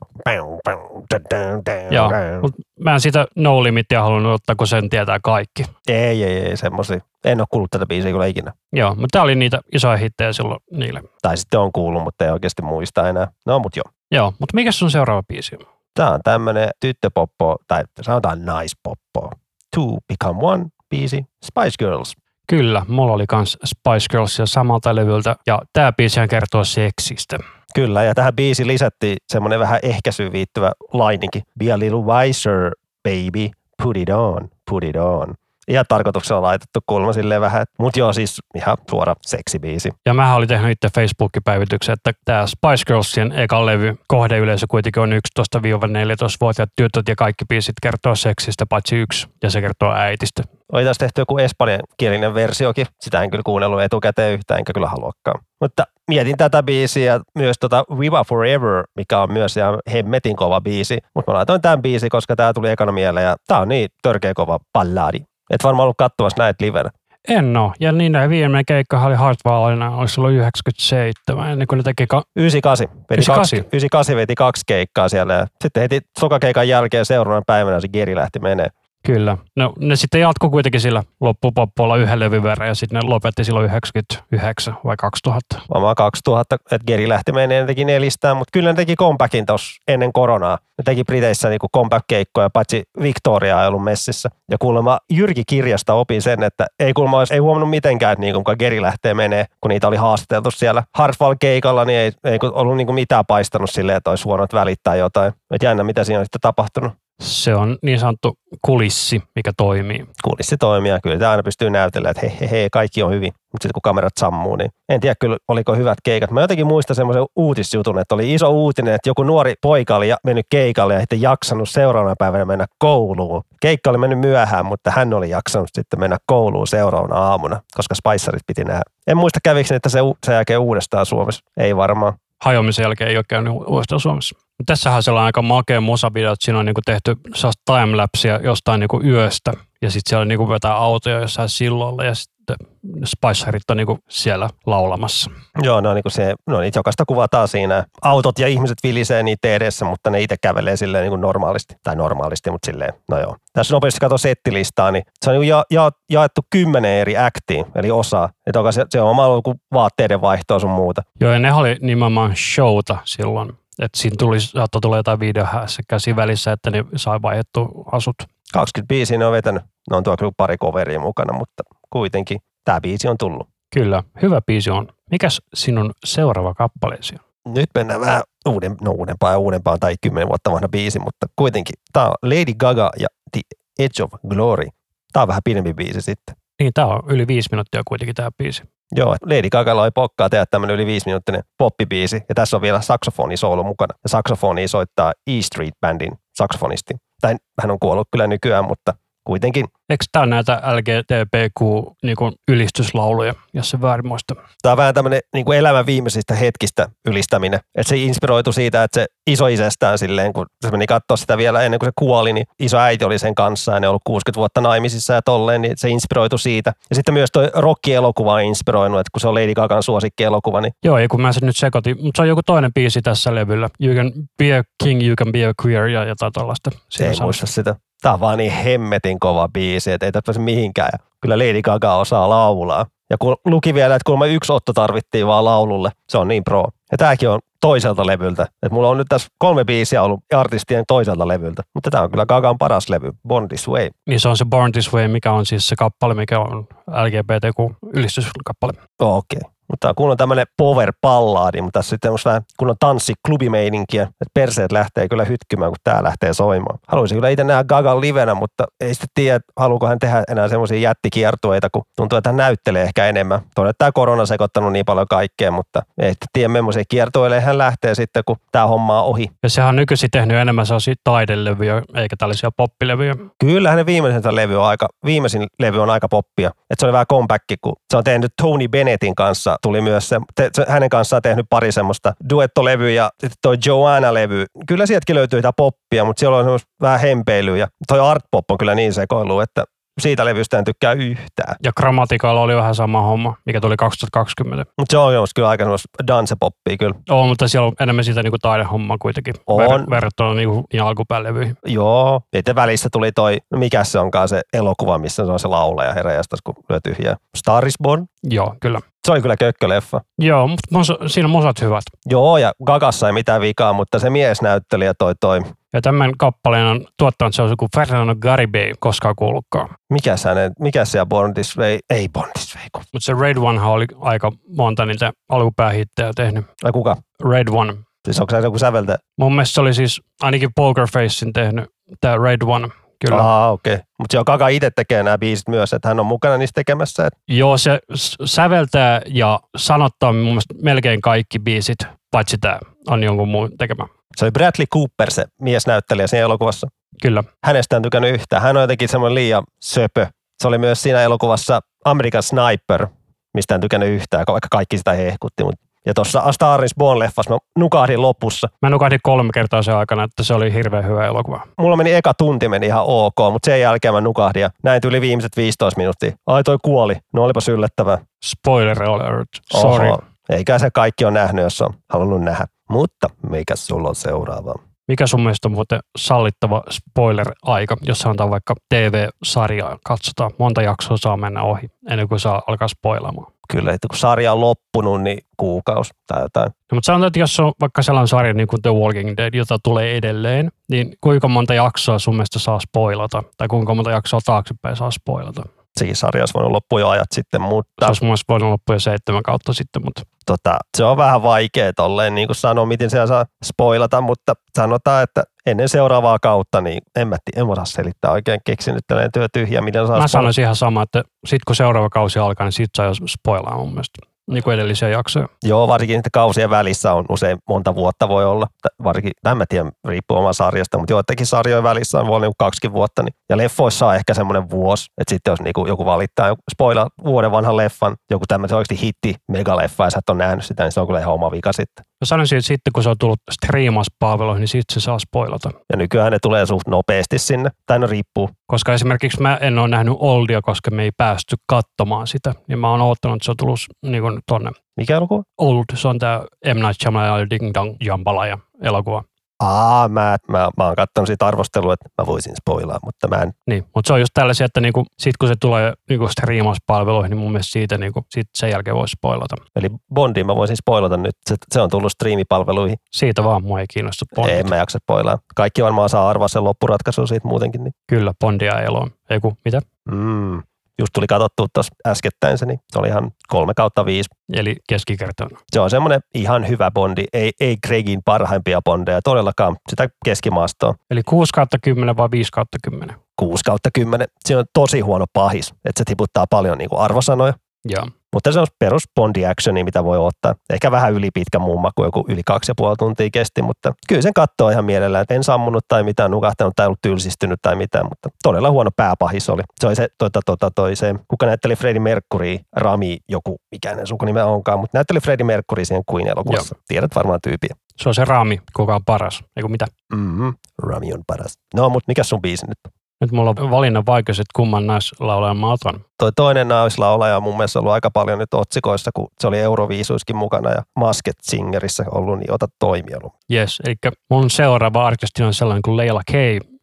Joo, mutta mä en sitä No Limitia halunnut ottaa, kun sen tietää kaikki. Ei, ei, ei, semmosia. En ole kuullut tätä biisiä kyllä ikinä. Joo, mutta tämä oli niitä isoja hittejä silloin niille. Tai sitten on kuullut, mutta ei oikeasti muista enää. No, mutta joo. Joo, mutta mikä sun seuraava biisi on? Tämä on tämmönen tyttöpoppo, tai sanotaan naispoppo. Two Become One biisi. Spice Girls. Kyllä, mulla oli kans Spice Girlsia samalta levyltä, ja tämä biisi kertoo seksistä. Kyllä, ja tähän biisi lisättiin semmoinen vähän ehkäisyyn viittyvä laininkin. Be a little wiser, baby. Put it on, put it on. Ihan tarkoituksella laitettu kulma silleen vähän. Mutta joo, siis ihan suora seksibiisi. Ja mä olin tehnyt itse Facebook-päivityksen, että tämä Spice Girlsien eka levy, kohdeyleisö kuitenkin on 11-14-vuotiaat tytöt ja kaikki biisit kertoo seksistä, paitsi yksi, ja se kertoo äitistä. Oli taas tehty joku espanjankielinen versiokin. Sitä en kyllä kuunnellut etukäteen yhtään, enkä kyllä haluakaan. Mutta mietin tätä biisiä, myös tota Viva Forever, mikä on myös ihan hemmetin kova biisi. Mutta mä laitoin tämän biisi, koska tämä tuli ekana mieleen ja tämä on niin törkeä kova balladi. Et varmaan ollut katsomassa näitä livenä. En oo. Ja niin näin viimeinen keikka oli Heartwallina, olisi ollut 97, ennen kuin ne teki ka- 98. Veti 98. Kaksi, 98 veti kaksi keikkaa siellä ja sitten heti sokakeikan jälkeen seuraavana päivänä se Geri lähti menee. Kyllä. No, ne sitten jatkoi kuitenkin sillä loppupoppoilla yhden levyn verran ja sitten ne lopetti silloin 99 vai 2000. Varmaan 2000, että Geri lähti menee, ne teki nelistään, mutta kyllä ne teki comebackin tuossa ennen koronaa. Ne teki Briteissä niinku comeback-keikkoja, paitsi Victoria ei ollut messissä. Ja kuulemma Jyrki kirjasta opin sen, että ei kuulemma olisi, ei huomannut mitenkään, että niinku, kun Geri lähtee menee, kun niitä oli haastateltu siellä Hartwall-keikalla, niin ei, ei ollut niinku mitään paistanut silleen, että olisi huonot välittää jotain. Et jännä, mitä siinä on sitten tapahtunut. Se on niin sanottu kulissi, mikä toimii. kulissi toimia. Kyllä tämä aina pystyy näytellä, että hei, hei, hei kaikki on hyvin. Mutta sitten kun kamerat sammuu, niin en tiedä kyllä, oliko hyvät keikat. Mä jotenkin muistan semmoisen uutisjutun, että oli iso uutinen, että joku nuori poika oli mennyt keikalle ja sitten jaksanut seuraavana päivänä mennä kouluun. Keikka oli mennyt myöhään, mutta hän oli jaksanut sitten mennä kouluun seuraavana aamuna, koska Spicerit piti nähdä. En muista kävikö että se sen jälkeen uudestaan Suomessa. Ei varmaan. Hajoamisen jälkeen ei ole käynyt uudestaan Suomessa. Tässähän on sellainen aika makea musavideo, että siinä on niinku tehty timelapsia jostain niinku yöstä. Ja sitten siellä niinku vetää autoja jossain sillolla ja sit sitten Spicerit on niinku siellä laulamassa. Joo, no, niin kuin se, no niitä jokaista kuvataan siinä. Autot ja ihmiset vilisee niitä edessä, mutta ne itse kävelee silleen niin kuin normaalisti. Tai normaalisti, mutta silleen, no joo. Tässä nopeasti katso settilistaa, niin se on niin ja, ja, jaettu kymmenen eri actiin, eli osaa. Että se, se on oma vaatteiden vaihtoa sun muuta. Joo, ja ne oli nimenomaan showta silloin. Että siinä tuli, saattoi tulla jotain videohässäkkäisiä välissä, että ne sai vaihdettu asut. 20 biisiä ne on vetänyt. Ne on tuo kyllä pari coveria mukana, mutta kuitenkin tämä biisi on tullut. Kyllä, hyvä biisi on. Mikäs sinun seuraava kappaleesi on? Nyt mennään vähän uuden, no uudempaa ja uudempaa tai kymmenen vuotta vanha biisi, mutta kuitenkin. Tämä on Lady Gaga ja The Edge of Glory. Tämä on vähän pidempi biisi sitten. Niin, tämä on yli viisi minuuttia kuitenkin tämä biisi. Joo, Lady Gaga loi pokkaa tehdä tämmöinen yli viisi minuuttinen poppibiisi. Ja tässä on vielä saksofonisoulu mukana. Ja saksofoni soittaa E Street Bandin saksofonisti. Tai hän on kuollut kyllä nykyään, mutta kuitenkin. Eikö tämä näitä LGTBQ-ylistyslauluja, niin jos se väärin muista? Tämä on vähän tämmöinen niin kuin elämän viimeisistä hetkistä ylistäminen. Että se inspiroitu siitä, että se isoisestään silleen, kun se meni katsoa sitä vielä ennen kuin se kuoli, niin iso äiti oli sen kanssa ja ne ollut 60 vuotta naimisissa ja tolleen, niin se inspiroitu siitä. Ja sitten myös toi Rocky-elokuva on inspiroinut, että kun se on Lady Gagan suosikkielokuva. Niin... Joo, ei kun mä sen nyt sekoitin, mutta se on joku toinen biisi tässä levyllä. You can be a king, you can be a queer ja jotain tällaista. Se ei muista sitä. Tämä on vaan niin hemmetin kova biisi, että ei pääse mihinkään. Ja kyllä Lady Gaga osaa laulaa. Ja kun luki vielä, että kuulemma yksi otto tarvittiin vaan laululle, se on niin pro. Ja tämäkin on toiselta levyltä. Et mulla on nyt tässä kolme biisiä ollut artistien toiselta levyltä. Mutta tämä on kyllä Gagan paras levy, Born This Way. Niin se on se Born This Way, mikä on siis se kappale, mikä on LGBTQ-ylistyskappale. Okei. Okay. Mutta kun on tämmöinen power pallaadi, mutta tässä sitten on vähän kun on tanssi klubimeininkiä, että perseet lähtee kyllä hytkymään, kun tämä lähtee soimaan. Haluaisin kyllä itse nähdä Gagan livenä, mutta ei sitten tiedä, haluuko hän tehdä enää semmoisia jättikiertueita, kun tuntuu, että hän näyttelee ehkä enemmän. Tuonne, tämä korona sekoittanut niin paljon kaikkea, mutta ei sitten tiedä, millaisia kiertueille hän lähtee sitten, kun tämä homma on ohi. Ja sehän on nykyisin tehnyt enemmän sellaisia taidelevyjä, eikä tällaisia poppilevyjä. Kyllä hänen viimeisin levy on aika, viimeisin levy on aika poppia. Että se oli vähän comeback, kun se on tehnyt Tony Bennettin kanssa tuli myös se, te, se hänen kanssaan tehnyt pari semmoista duettolevyä ja sitten toi Joanna-levy. Kyllä sieltäkin löytyy sitä poppia, mutta siellä on semmoista vähän hempeilyä ja toi art pop on kyllä niin sekoilu, että siitä levystä en tykkää yhtään. Ja Grammatikalla oli vähän sama homma, mikä tuli 2020. Mutta se on myös kyllä aika dancepoppia kyllä. On, mutta siellä on enemmän sitä niinku taidehommaa kuitenkin. On. Ver- verrattuna niinku niin alkupäälevyihin. Joo. Sitten välissä tuli toi, no mikä se onkaan se elokuva, missä se on se laulaja heräjästäs, kun lyö tyhjää. Star is Born. Joo, kyllä. Se oli kyllä kökköleffa. Joo, mutta siinä on mosat hyvät. Joo, ja Gagassa ei mitään vikaa, mutta se miesnäyttelijä toi toi. Ja tämän kappaleen on tuottanut se on joku Fernando Garibay, koskaan kuullutkaan. Mikä se, hänen, mikä se Born This Way? Ei Born This Way. Mutta se Raid One oli aika monta niitä alkupäähittejä tehnyt. Ai kuka? Raid One. Siis onko se joku säveltä? Mun mielestä se oli siis ainakin Poker Facein tehnyt tämä Raid One. Kyllä. Aa, okei. Okay. Mutta se on Gaga itse tekee nämä biisit myös, että hän on mukana niistä tekemässä. Et Joo, se säveltää ja sanottaa mun mielestä melkein kaikki biisit, paitsi tämä on jonkun muun tekemä. Se oli Bradley Cooper, se miesnäyttelijä siinä elokuvassa. Kyllä. Hänestä en tykännyt yhtään. Hän on jotenkin semmoinen liian söpö. Se oli myös siinä elokuvassa American Sniper, mistä en tykännyt yhtään, vaikka kaikki sitä hehkutti. Mut. Ja tuossa A Star is Born-leffassa mä nukahdin lopussa. Mä nukahdin kolme kertaa sen aikana, että se oli hirveän hyvä elokuva. Mulla meni eka tunti meni ihan ok, mutta sen jälkeen mä nukahdin ja näin tuli viimeiset 15 minuuttia. Ai toi kuoli. No olipas yllättävää. Spoiler alert. Sorry. Oho. Eikä se kaikki on nähnyt, jos on halunnut nähdä. Mutta mikä sulla on seuraava? Mikä sun mielestä on muuten sallittava spoiler-aika, jos sanotaan vaikka TV-sarjaa katsotaan, monta jaksoa saa mennä ohi ennen kuin saa alkaa spoilaamaan. Kyllä, että kun sarja on loppunut, niin kuukausi tai jotain. No, mutta sanotaan, että jos on vaikka sellainen sarja niin kuin The Walking Dead, jota tulee edelleen, niin kuinka monta jaksoa sun mielestä saa spoilata? Tai kuinka monta jaksoa taaksepäin saa spoilata? Sekin sarja olisi voinut loppua jo ajat sitten, Se mutta olisi mun mielestä voinut loppua jo seitsemän kautta sitten, mutta tota, se on vähän vaikea tolleen niin kuin sanoa, miten siellä saa spoilata, mutta sanotaan, että ennen seuraavaa kautta, niin en mä en osaa selittää oikein keksinyt tällainen työ tyhjä, miten saa mä spoilata. sanoisin ihan sama, että sitten kun seuraava kausi alkaa, niin siitä saa jo spoilaa mun mielestä. Niin kuin edellisiä jaksoja. Joo, varsinkin niiden kausien välissä on usein monta vuotta voi olla. Varsinkin, en mä tiedä, riippuu oman sarjasta, mutta joidenkin sarjojen välissä on voi olla niinku kaksikin vuotta. Niin, ja leffoissa on ehkä semmoinen vuosi, että sitten jos niinku joku valittaa, joku spoilaa vuoden vanhan leffan, joku tämmöinen oikeasti hitti, megaleffa, ja sä et ole nähnyt sitä, niin se on kyllä ihan oma vika sitten. Mä sanoisin, että sitten kun se on tullut striimauspalveluihin, niin sitten se saa spoilata. Ja nykyään ne tulee suht nopeasti sinne. Tai no riippuu. Koska esimerkiksi mä en ole nähnyt Oldia, koska me ei päästy katsomaan sitä. Niin mä oon odottanut, että se on tullut niin kuin tonne Mikä elokuva? Old. Se on tää M. Night Shyamalan Ding Dong Jambalaya elokuva. Aa, mä, mä, mä oon katsonut siitä arvostelua, että mä voisin spoilaa, mutta mä en. Niin, mutta se on just tällaisia, että niinku, sit kun se tulee niinku striimauspalveluihin, niin mun mielestä siitä niinku, sit sen jälkeen voisi spoilata. Eli Bondin mä voisin spoilata nyt. Se, se on tullut striimipalveluihin. Siitä vaan mua ei kiinnosta Bondit. En mä jaksa spoilaa. Kaikki varmaan saa arvaa sen loppuratkaisun siitä muutenkin. Niin. Kyllä, Bondia eloon. Ei kun, mitä? Mm. Just tuli katsottua tuossa äskettäin se, niin se oli ihan kolme kautta viisi. Eli keskikertainen. Se on semmoinen ihan hyvä bondi, ei, ei Gregin parhaimpia bondeja, todellakaan sitä keskimaastoa. Eli 6 kautta 10 vai 5 kautta 10? 6 kautta 10. Se on tosi huono pahis, että se tiputtaa paljon niin kuin arvosanoja. Joo. Mutta se on perus bondi actioni, mitä voi ottaa. Ehkä vähän yli pitkä muun maku, joku yli kaksi ja puoli tuntia kesti, mutta kyllä sen katsoo ihan mielellään. Et en sammunut tai mitään nukahtanut tai ollut tylsistynyt tai mitään, mutta todella huono pääpahis oli. Se oli se, tota, tota, toi, se kuka näytteli Freddie Mercury, Rami, joku, mikä hänen sukunime onkaan, mutta näytteli Freddie Mercury siihen Queen-elokuvassa. Tiedät varmaan tyypiä. Se on se Rami, kuka on paras. Eikö mitä? Mm-hmm. Rami on paras. No, mutta mikä sun biisi nyt? On? Nyt mulla on valinnan vaikeus, että kumman naislaulajan mä otan. Toi toinen naislaulaja on mun mielestä ollut aika paljon nyt otsikoissa, kun se oli Euroviisuiskin mukana ja Masked Singerissä ollut, niin ota toimialu. Yes, eli mun seuraava artisti on sellainen kuin Leila K.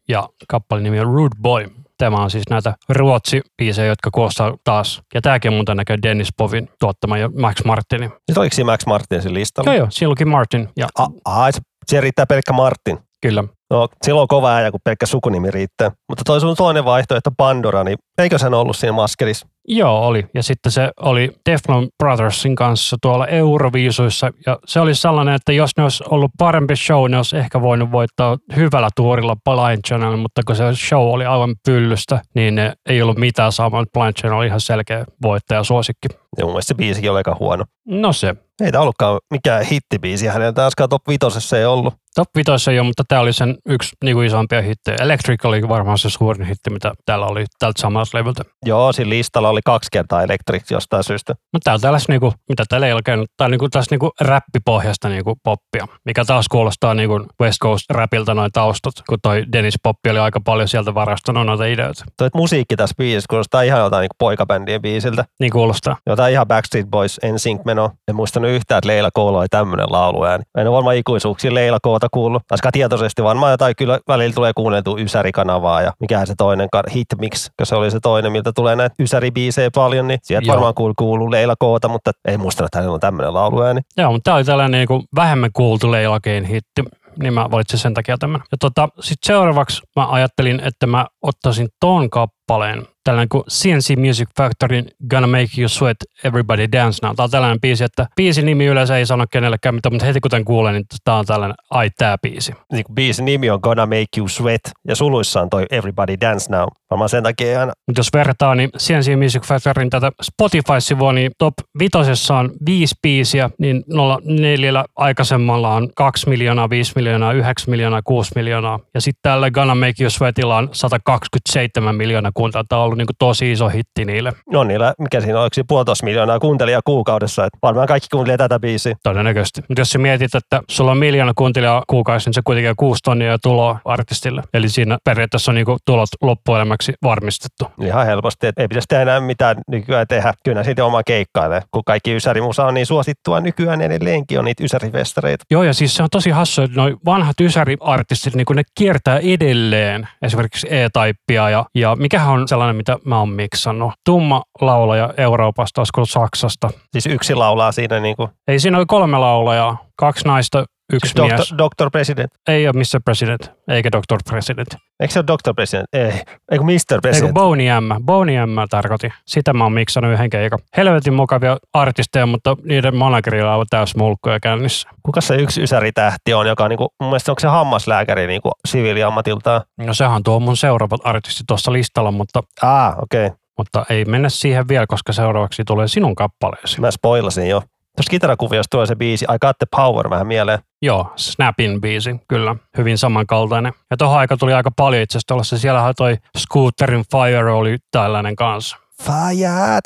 ja kappalin nimi on Rude Boy. Tämä on siis näitä ruotsi-biisejä, jotka kuulostaa taas. Ja tämäkin muuten näkee Dennis Povin tuottama ja Max Martinin. Nyt oliko siinä Max Martinsin listalla? Joo joo, siinä luki Martin. Ja A, a, se, se riittää pelkkä Martin. kyllä, No, silloin on kova ääni, kun pelkkä sukunimi riittää. Mutta toi sun toinen vaihtoehto, Pandora, niin eikö sen ollut siinä maskerissa? Joo, oli. Ja sitten se oli Teflon Brothersin kanssa tuolla Euroviisuissa. Ja se oli sellainen, että jos ne olisi ollut parempi show, ne olisi ehkä voinut voittaa hyvällä tuurilla Blind Channel, mutta kun se show oli aivan pyllystä, niin ne ei ollut mitään saamaan. Blind Channel oli ihan selkeä voittaja suosikki. Ja mun mielestä se biisikin oli aika huono. No se. Ei tämä ollutkaan mikään hittibiisi. Hänellä taaskaan top vitosessa ei ollut. Top 5 ei ole, mutta tämä oli sen yksi niin kuin isompia hittejä. Electric oli varmaan se suurin hitti, mitä täällä oli tältä samalta levyltä. Joo, siinä listalla oli kaksi kertaa Electric jostain syystä. Mutta täällä on tällaista, niinku, mitä täällä ei ole käynyt, tää on niinku, tällaista niinku räppipohjasta niinku poppia, mikä taas kuulostaa niinku West Coast rapilta noin taustat, kun toi Dennis Poppi oli aika paljon sieltä varastanut noita ideoita. Toi musiikki tässä biisissä kuulostaa ihan jotain niin poikabändien biisiltä. Niin kuulostaa. Jotain ihan Backstreet Boys NSYNC meno. En muistanut yhtään, että Leila Koolla oli tämmöinen lauluääni. En ole varmaan ikuisuuksia Leila Koota kuullut. Taiskaan tietoisesti varmaan jotain kyllä välillä tulee kuunneltua Ysäri-kanavaa ja mikähän se toinen, Hitmix, kun se oli se toinen, miltä tulee näitä Ysäri-biisejä paljon, niin sieltä Joo. varmaan kuuluu, kuuluu Leila Koota, mutta ei muistanut, että hänellä on tämmöinen lauluääni. Joo, mutta tämä oli tällainen niinku vähemmän kuultu Leila Kein hitti, niin mä valitsin sen takia tämän. Ja tota, sitten seuraavaksi mä ajattelin, että mä ottaisin ton kappaleen, tällainen kuin CNC Music Factoryn Gonna Make You Sweat Everybody Dance Now. Tämä on tällainen biisi, että biisin nimi yleensä ei sano kenellekään mitään, mutta heti kun tämän kuulen, niin tämä on tällainen, ai tää biisi. Niin kuin biisin nimi on Gonna Make You Sweat ja suluissa on toi Everybody Dance Now. Varmaan sen takia aina Mutta jos vertaa, niin CNC Music Factoryn tätä Spotify-sivua, niin top vitosessa on viisi biisiä, niin nolla neljällä aikaisemmalla on 2 miljoonaa, 5 miljoonaa, 9 miljoonaa, 6 miljoonaa. Ja sitten tällä Gonna Make You Sweatilla on 127 miljoonaa kuntaa. Tämä on ollut niin tosi iso hitti niille. No niillä, mikä siinä on, siinä puolitoista miljoonaa kuuntelijaa kuukaudessa, että varmaan kaikki kuuntelee tätä biisiä. Todennäköisesti. Mutta jos sä mietit, että sulla on miljoona kuuntelijaa kuukausi, niin se kuitenkin on kuusi tonnia tuloa artistille. Eli siinä periaatteessa on niin tulot loppuelämäksi varmistettu. Ihan helposti, että ei pitäisi tehdä enää mitään nykyään tehdä. Kyllä sitten oma keikkailee, kun kaikki ysärimusa on niin suosittua nykyään edelleenkin on niitä ysärifestareita. Joo, ja siis se on tosi hassu, että noi vanhat ysäriartistit, niin kun ne kiertää edelleen esimerkiksi E-taippia ja, ja mikähän on sellainen, mitä mä oon miksannut. Tumma laulaja Euroopasta, olisiko Saksasta. Siis yksi laulaa siinä niin kuin, Ei siinä oli kolme laulajaa, kaksi naista, yksi siis mies. Dr. President. Ei ole Mr. President, eikä Dr. President. Eikö se ole Dr. President? Ei, eikö Mr. Eikö President? Boney M. Boney M tarkoitin. Sitä mä oon miksannut yhden keikan. Helvetin mukavia artisteja, mutta niiden managerilla on täys mulkkoja käynnissä. Kuka se yksi ysäritähti on, joka on niin kuin, mun mielestä onko se hammaslääkäri niin kuin siviiliammatiltaan? No sehän tuo mun seuraavat artistit tuossa listalla, mutta, Ah, okei. Okay. mutta ei mennä siihen vielä, koska seuraavaksi tulee sinun kappaleesi. Mä spoilasin jo. Tuossa kitarakuviossa tulee se biisi I Got The Power vähän mieleen. Joo, Snapin biisi, kyllä. Hyvin samankaltainen. Ja tuohon aika tuli aika paljon itse asiassa. Siellähän toi Scooterin Fire oli tällainen kanssa. Fire.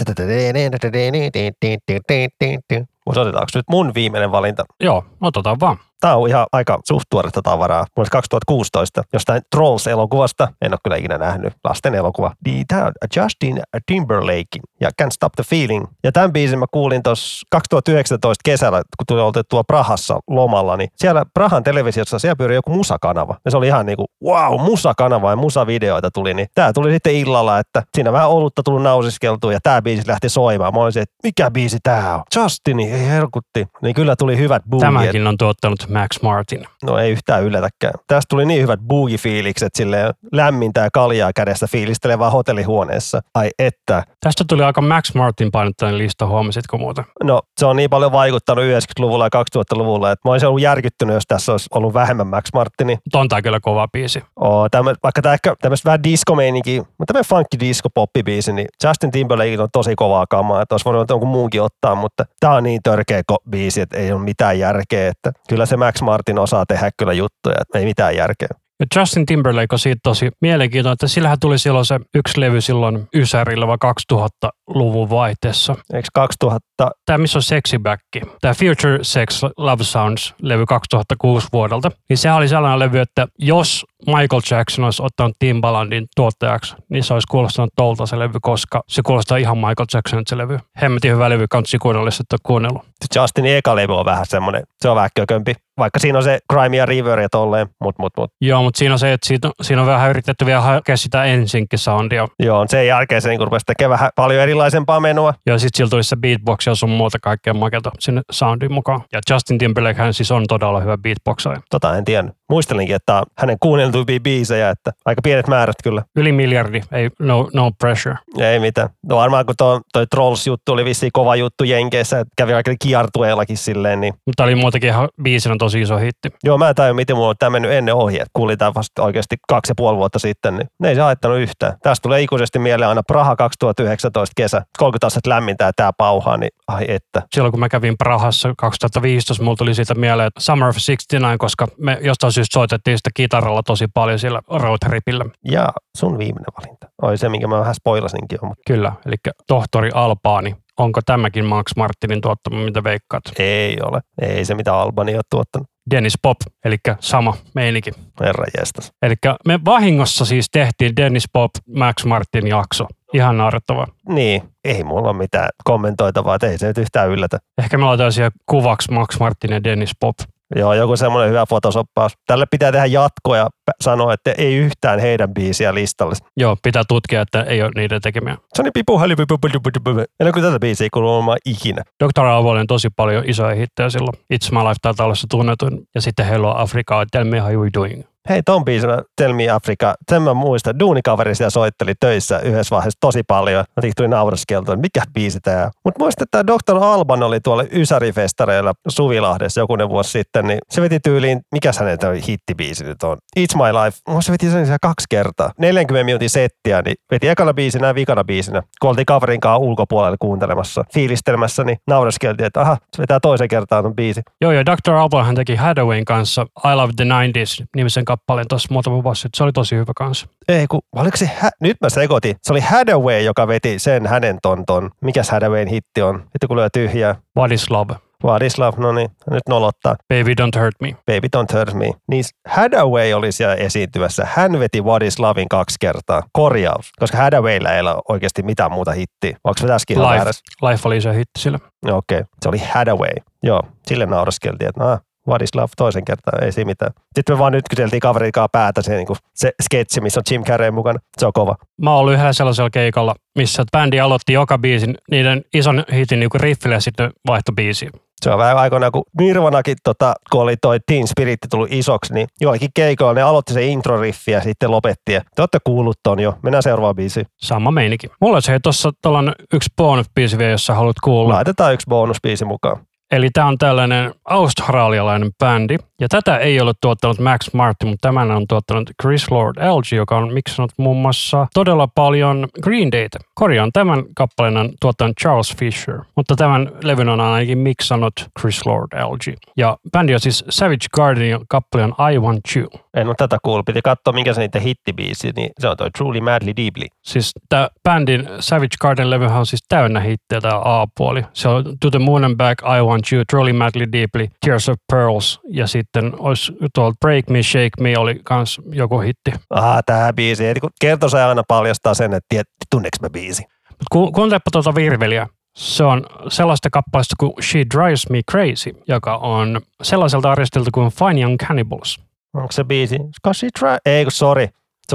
Mutta otetaanko nyt mun viimeinen valinta? Joo, otetaan vaan. Tämä on ihan aika suht tuoretta tavaraa. Vuonna 2016 jostain Trolls-elokuvasta, en ole kyllä ikinä nähnyt, lasten elokuva. Niin tämä on Justin Timberlake ja Can't Stop the Feeling. Ja tämän biisin mä kuulin tuossa 2019 kesällä, kun tuli otettua Prahassa lomalla, niin siellä Prahan televisiossa siellä pyöri joku musakanava. Ja se oli ihan niinku, wow, musakanava ja musavideoita tuli. Niin tämä tuli sitten illalla, että siinä vähän olutta tullut nausiskeltua ja tämä biisi lähti soimaan. Mä olisin, että mikä biisi tämä on? Justini, ei helkutti. Niin kyllä tuli hyvät boogiet. Tämäkin on tuottanut Max Martin. No ei yhtään yllätäkään. Tästä tuli niin hyvät boogie-fiilikset, silleen lämmintä ja kaljaa kädessä fiilistelevää hotellihuoneessa. Ai että. Tästä tuli aika Max Martin painottainen lista, huomasitko muuta? No se on niin paljon vaikuttanut 90-luvulla ja 2000-luvulla, että mä olisin ollut järkyttynyt, jos tässä olisi ollut vähemmän Max Martini. On tää kyllä kova biisi. Oo, tämmö, vaikka tämä ehkä tämmöistä vähän disco-meininkiä, mutta tämmöinen funky disco poppibiisi, niin Justin Timberlake on tosi kovaa kamaa, että olisi voinut jonkun muunkin ottaa, mutta tämä on niin törkeä biisi, että ei ole mitään järkeä, että kyllä se Max Martin osaa tehdä kyllä juttuja, että ei mitään järkeä. Ja Justin Timberlake on siitä tosi mielenkiintoinen, että sillähän tuli silloin se yksi levy silloin Ysärillä vai 2000-luvun vaihteessa. Eikö 2000, Tämä missä on Sexy Back, tämä Future Sex Love Sounds levy 2006 vuodelta, niin se oli sellainen levy, että jos Michael Jackson olisi ottanut Timbalandin tuottajaksi, niin se olisi kuulostanut tolta se levy, koska se kuulostaa ihan Michael Jacksonilta se levy. Hemmetin hyvä levy, kansi kuunnella, jos et ole kuunnellut. Justinin eka levy on vähän semmoinen, se on vähän kökömpi. Vaikka siinä on se Crime ja River ja tolleen, mut, mut, mut. Joo, mutta siinä on se, että siitä, siinä on vähän yritetty vielä hakea sitä ensinkin soundia. Joo, sen jälkeen se niin rupesi tekemään vähän paljon erilaisempaa menua. Ja sitten sillä tulisi se beatbox ja sun muuta kaikkea makelta sinne soundin mukaan. Ja Justin Timberlake hän siis on todella hyvä beatboxaaja. Tota en tiedä. Muistelinkin, että tää on kuunneltuimpia biisejä, että aika pienet määrät kyllä. Yli miljardi, ei, no, no pressure. Ei mitään. No varmaan kun toi, toi Trolls-juttu oli vissiin kova juttu Jenkeissä, että kävi aika kiertueellakin silleen, niin Mutta oli muutenkin ihan biisinä tosi iso hitti. Joo, mä en tajua, miten mulla on tämä mennyt ennen ohi, että kuulin tämän vasta oikeasti kaksi ja puoli vuotta sitten, niin ne ei se haittanut yhtään. Tästä tulee ikuisesti mieleen aina Praha 2019 kesä, 30 astetta lämmintä ja tää pauhaa, niin ai että. Silloin kun mä kävin Prahassa 2015, mulla tuli siitä mieleen että Summer of 69, koska me jostain syystä soitettiin sitä kitaralla tosi paljon sillä roadtripillä. Ja sun viimeinen valinta. Oli se, minkä mä vähän spoilasinkin jo, mutta Kyllä, eli tohtori Albaani. Onko tämäkin Max Martinin tuottama, mitä veikkaat? ei ole. Ei se mitä Albani on tuottanut. Dennis Pop, eli sama meininki. Herra jestas. Eli me vahingossa siis tehtiin Dennis Pop Max Martin jakso. Ihan naurettavaa. Niin, ei mulla ole mitään kommentoitavaa, että ei se nyt yhtään yllätä. Ehkä me laitetaan siihen kuvaksi Max Martin ja Dennis Pop. Joo, joku semmoinen hyvä fotosoppaus. Tälle pitää tehdä jatko ja sanoa, että ei yhtään heidän biisiä listalle. Joo, pitää tutkia, että ei ole niiden tekemiä. Se on niin pipu, pipu, pipu, pipu, pipu. En ole kyllä tätä biisiä kuullut ikinä. Dr. Avolle on tosi paljon isoja hittejä silloin. It's My Life taitaa olla se tunnetun. Ja sitten Hello Africa, Tell Me How You Doing. Hei, ton biisin, Tell Me Africa, sen mä muistan. Duunikaveri sitä soitteli töissä yhdessä vaiheessa tosi paljon. Mä tuli nauraskeltu, että mikä biisi tää on. Mutta muistan, että Dr. Alban oli tuolla Ysärifestareilla Suvilahdessa jokunen vuosi sitten, niin se veti tyyliin, mikä hänen hittibiisi nyt on? It's My Life. Mä se veti sen siellä kaksi kertaa. 40 minuutin settiä, niin veti ekana biisinä ja vikana biisinä. Kun oltiin kaverin kanssa ulkopuolella kuuntelemassa, fiilistelemässä, niin nauraskeltiin, että aha, se vetää toisen kertaan ton biisi. Joo, ja Dr. Alban teki Hadawayn kanssa I Love the 90s nimisen kappaleen tuossa muutama vuosi sitten. Se oli tosi hyvä kanssa. Ei, kun, oliko se, hä- nyt mä sekoitin. Se oli Hadaway, joka veti sen hänen ton ton. Mikäs Hadawayn hitti on? Sitten kun lyö tyhjää. What is love? Vladislav, no niin, nyt nolottaa. Baby don't hurt me. Baby don't hurt me. Niin Hadaway oli siellä esiintyvässä. Hän veti What is Lovin kaksi kertaa. Korjaus. Koska Hadawaylla ei ole oikeasti mitään muuta hittiä. Onko se tässäkin Life? Life oli se hitti sillä. Okei, okay. se oli Hadaway. Joo, sille nauraskeltiin, että ah, What is love toisen kertaan, ei siinä mitään. Sitten me vaan nyt kyseltiin kaverikaan päätä se, niin se sketsi, missä on Jim Carrey mukana. Se on kova. Mä oon ollut yhdellä sellaisella keikalla, missä bändi aloitti joka biisin niiden ison hitin niin riffille ja sitten vaihto biisiä. Se on vähän aikoina, kun Nirvanakin, tota, kun oli toi Teen Spirit tullut isoksi, niin joillakin keikoilla ne aloitti se intro-riffi ja sitten lopetti. Ja te olette kuullut ton jo. Mennään seuraavaan biisiin. Sama meinikin. Mulla olisi hei tossa tällainen yksi bonus-biisi vielä, jos sä haluat kuulla. Laitetaan yksi bonusbiisi mukaan. Eli tämä on tällainen australialainen bändi, ja tätä ei ole tuottanut Max Martin, mutta tämän on tuottanut Chris Lord LG, joka on miksannut muun muassa todella paljon Green Dayta. Korjaan, tämän kappaleen on tuottanut Charles Fisher, mutta tämän levyn on ainakin miksannut Chris Lord LG. Ja bändi on siis Savage Gardenin kappale on I Want You. En ole tätä kuullut. Piti katsoa, minkä se niiden hittibiisi, niin se on toi Truly Madly Deeply. Siis tämä bändin Savage Garden levyhän on siis täynnä hittejä tämä A-puoli. Se on To the Moon and Back, I Want You, Truly Madly Deeply, Tears of Pearls ja sitten olisi tuolta Break Me, Shake Me oli kans joku hitti. Ah, tää biisi. Kertosa aina paljastaa sen, että tiedät, tunneeko mä biisi. Mut ku, kuuntelepa tuota virveliä. Se on sellaista kappaleesta kuin She Drives Me Crazy, joka on sellaiselta artistilta kuin Fine Young Cannibals. Onko se biisi? She try... Ei, kun. Se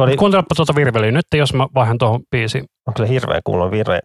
oli, Kuuntelepa tuota virveliä nyt, jos mä vaihan tuohon biisiin. onko se hirveä kuulon virve?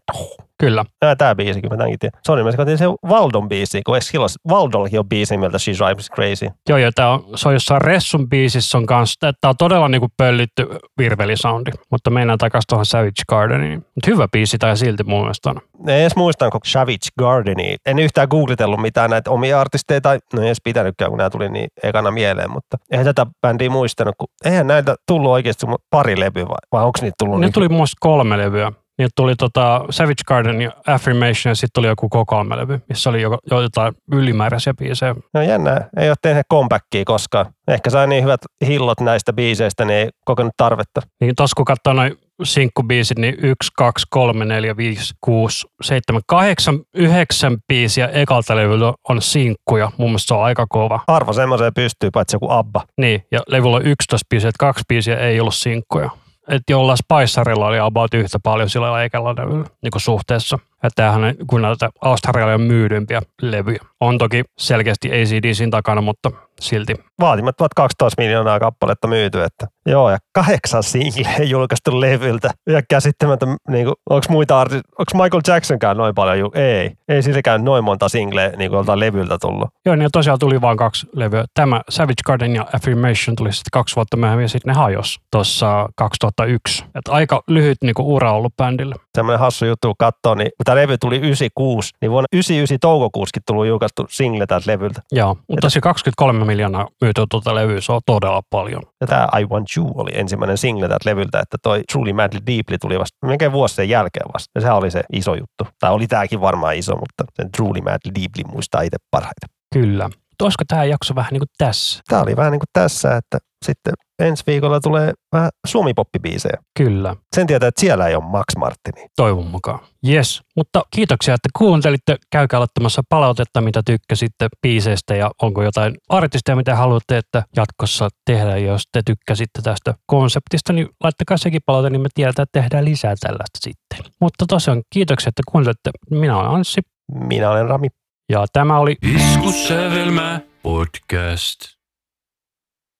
Kyllä. Tää, tää biisi, kyllä mä tämänkin tiedän. Sori, mä sekoitin se Valdon biisi, kun eikö silloin Valdollakin on biisi nimeltä She Drives Crazy. Joo, ja tää on, se on jossain Ressun biisissä on kanssa, tää on todella niinku pöllitty virvelisoundi, mutta mennään takaisin tuohon Savage Gardeniin. Mutta hyvä biisi tai silti mun mielestä on. En edes muistan koko Savage Gardenia. En yhtään googlitellut mitään näitä omia artisteja, tai no ei edes pitänytkään, kun nämä tuli niin ekana mieleen, mutta eihän tätä bändiä muistanut, kun eihän näitä tullut oikeasti pari levyä, vai, vai onko niitä tullut? Ne niin- tuli mielestä kolme levyä. Niitä tuli tota Savage Garden ja Affirmation ja sitten tuli joku K3-levy, missä oli jo, jo jotain ylimääräisiä biisejä. No jännää, ei ole tehnyt comebackia koskaan. Ehkä sai niin hyvät hillot näistä biiseistä, niin ei kokenut tarvetta. Niin tos kun katsoo noin sinkkubiisit, niin 1, 2, 3, 4, 5, 6, 7, 8, 9 biisiä ekalta levyltä on sinkkuja. Mun mielestä se on aika kova. Harva semmoiseen pystyy, paitsi joku Abba. Niin, ja levyllä on 11 biisiä, että kaksi biisiä ei ollut sinkkuja. Että jollain Spicerilla oli about yhtä paljon sillä ekalla levyllä niin suhteessa. Että tämähän kun näitä Australian myydympiä levyjä. On toki selkeästi ACDCin takana, mutta silti. Vaatimattomat 12 miljoonaa kappaletta myyty, että joo, ja kahdeksan singleä julkaistu levyltä. Ja käsittämättä, niin kuin, onko muita arti- onko Michael Jacksonkään noin paljon? Ei, ei silläkään noin monta singleä niin kuin levyltä tullut. Joo, niin tosiaan tuli vain kaksi levyä. Tämä Savage Garden ja Affirmation tuli sitten kaksi vuotta myöhemmin ja sitten ne hajos tuossa 2001. Et aika lyhyt niin kuin, ura ollut bändille. Semmoinen hassu juttu kun katsoo, niin kun tämä levy tuli 96, niin vuonna 99 toukokuuskin tullut julkaistu single tältä levyltä. Joo, mutta tosiaan 23 miljoonaa myytyä tuota levyä, se on todella paljon. Ja tämä I Want You oli ensimmäinen single tältä levyltä, että toi Truly Madly Deeply tuli vasta melkein vuosi sen jälkeen vasta. Ja sehän oli se iso juttu. Tai oli tämäkin varmaan iso, mutta sen Truly Madly Deeply muistaa itse parhaiten. Kyllä. Mutta olisiko tämä jakso vähän niin kuin tässä? Tämä oli vähän niin kuin tässä, että sitten ensi viikolla tulee vähän suomipoppibiisejä. Kyllä, Sen tietää, että siellä ei ole Max Martini. toivon mukaan. Yes, mutta kiitoksia, että kuuntelitte. Käykää laittamassa palautetta, mitä tykkäsitte biiseistä ja onko jotain artisteja, mitä haluatte, että jatkossa tehdään. Jos te tykkäsitte tästä konseptista, niin laittakaa sekin palaute, niin me tiedetään, että tehdään lisää tällaista sitten. Mutta tosiaan kiitoksia, että kuuntelitte. Minä olen Anssi Minä olen Rami. Ja tämä oli Iskussävelmä podcast.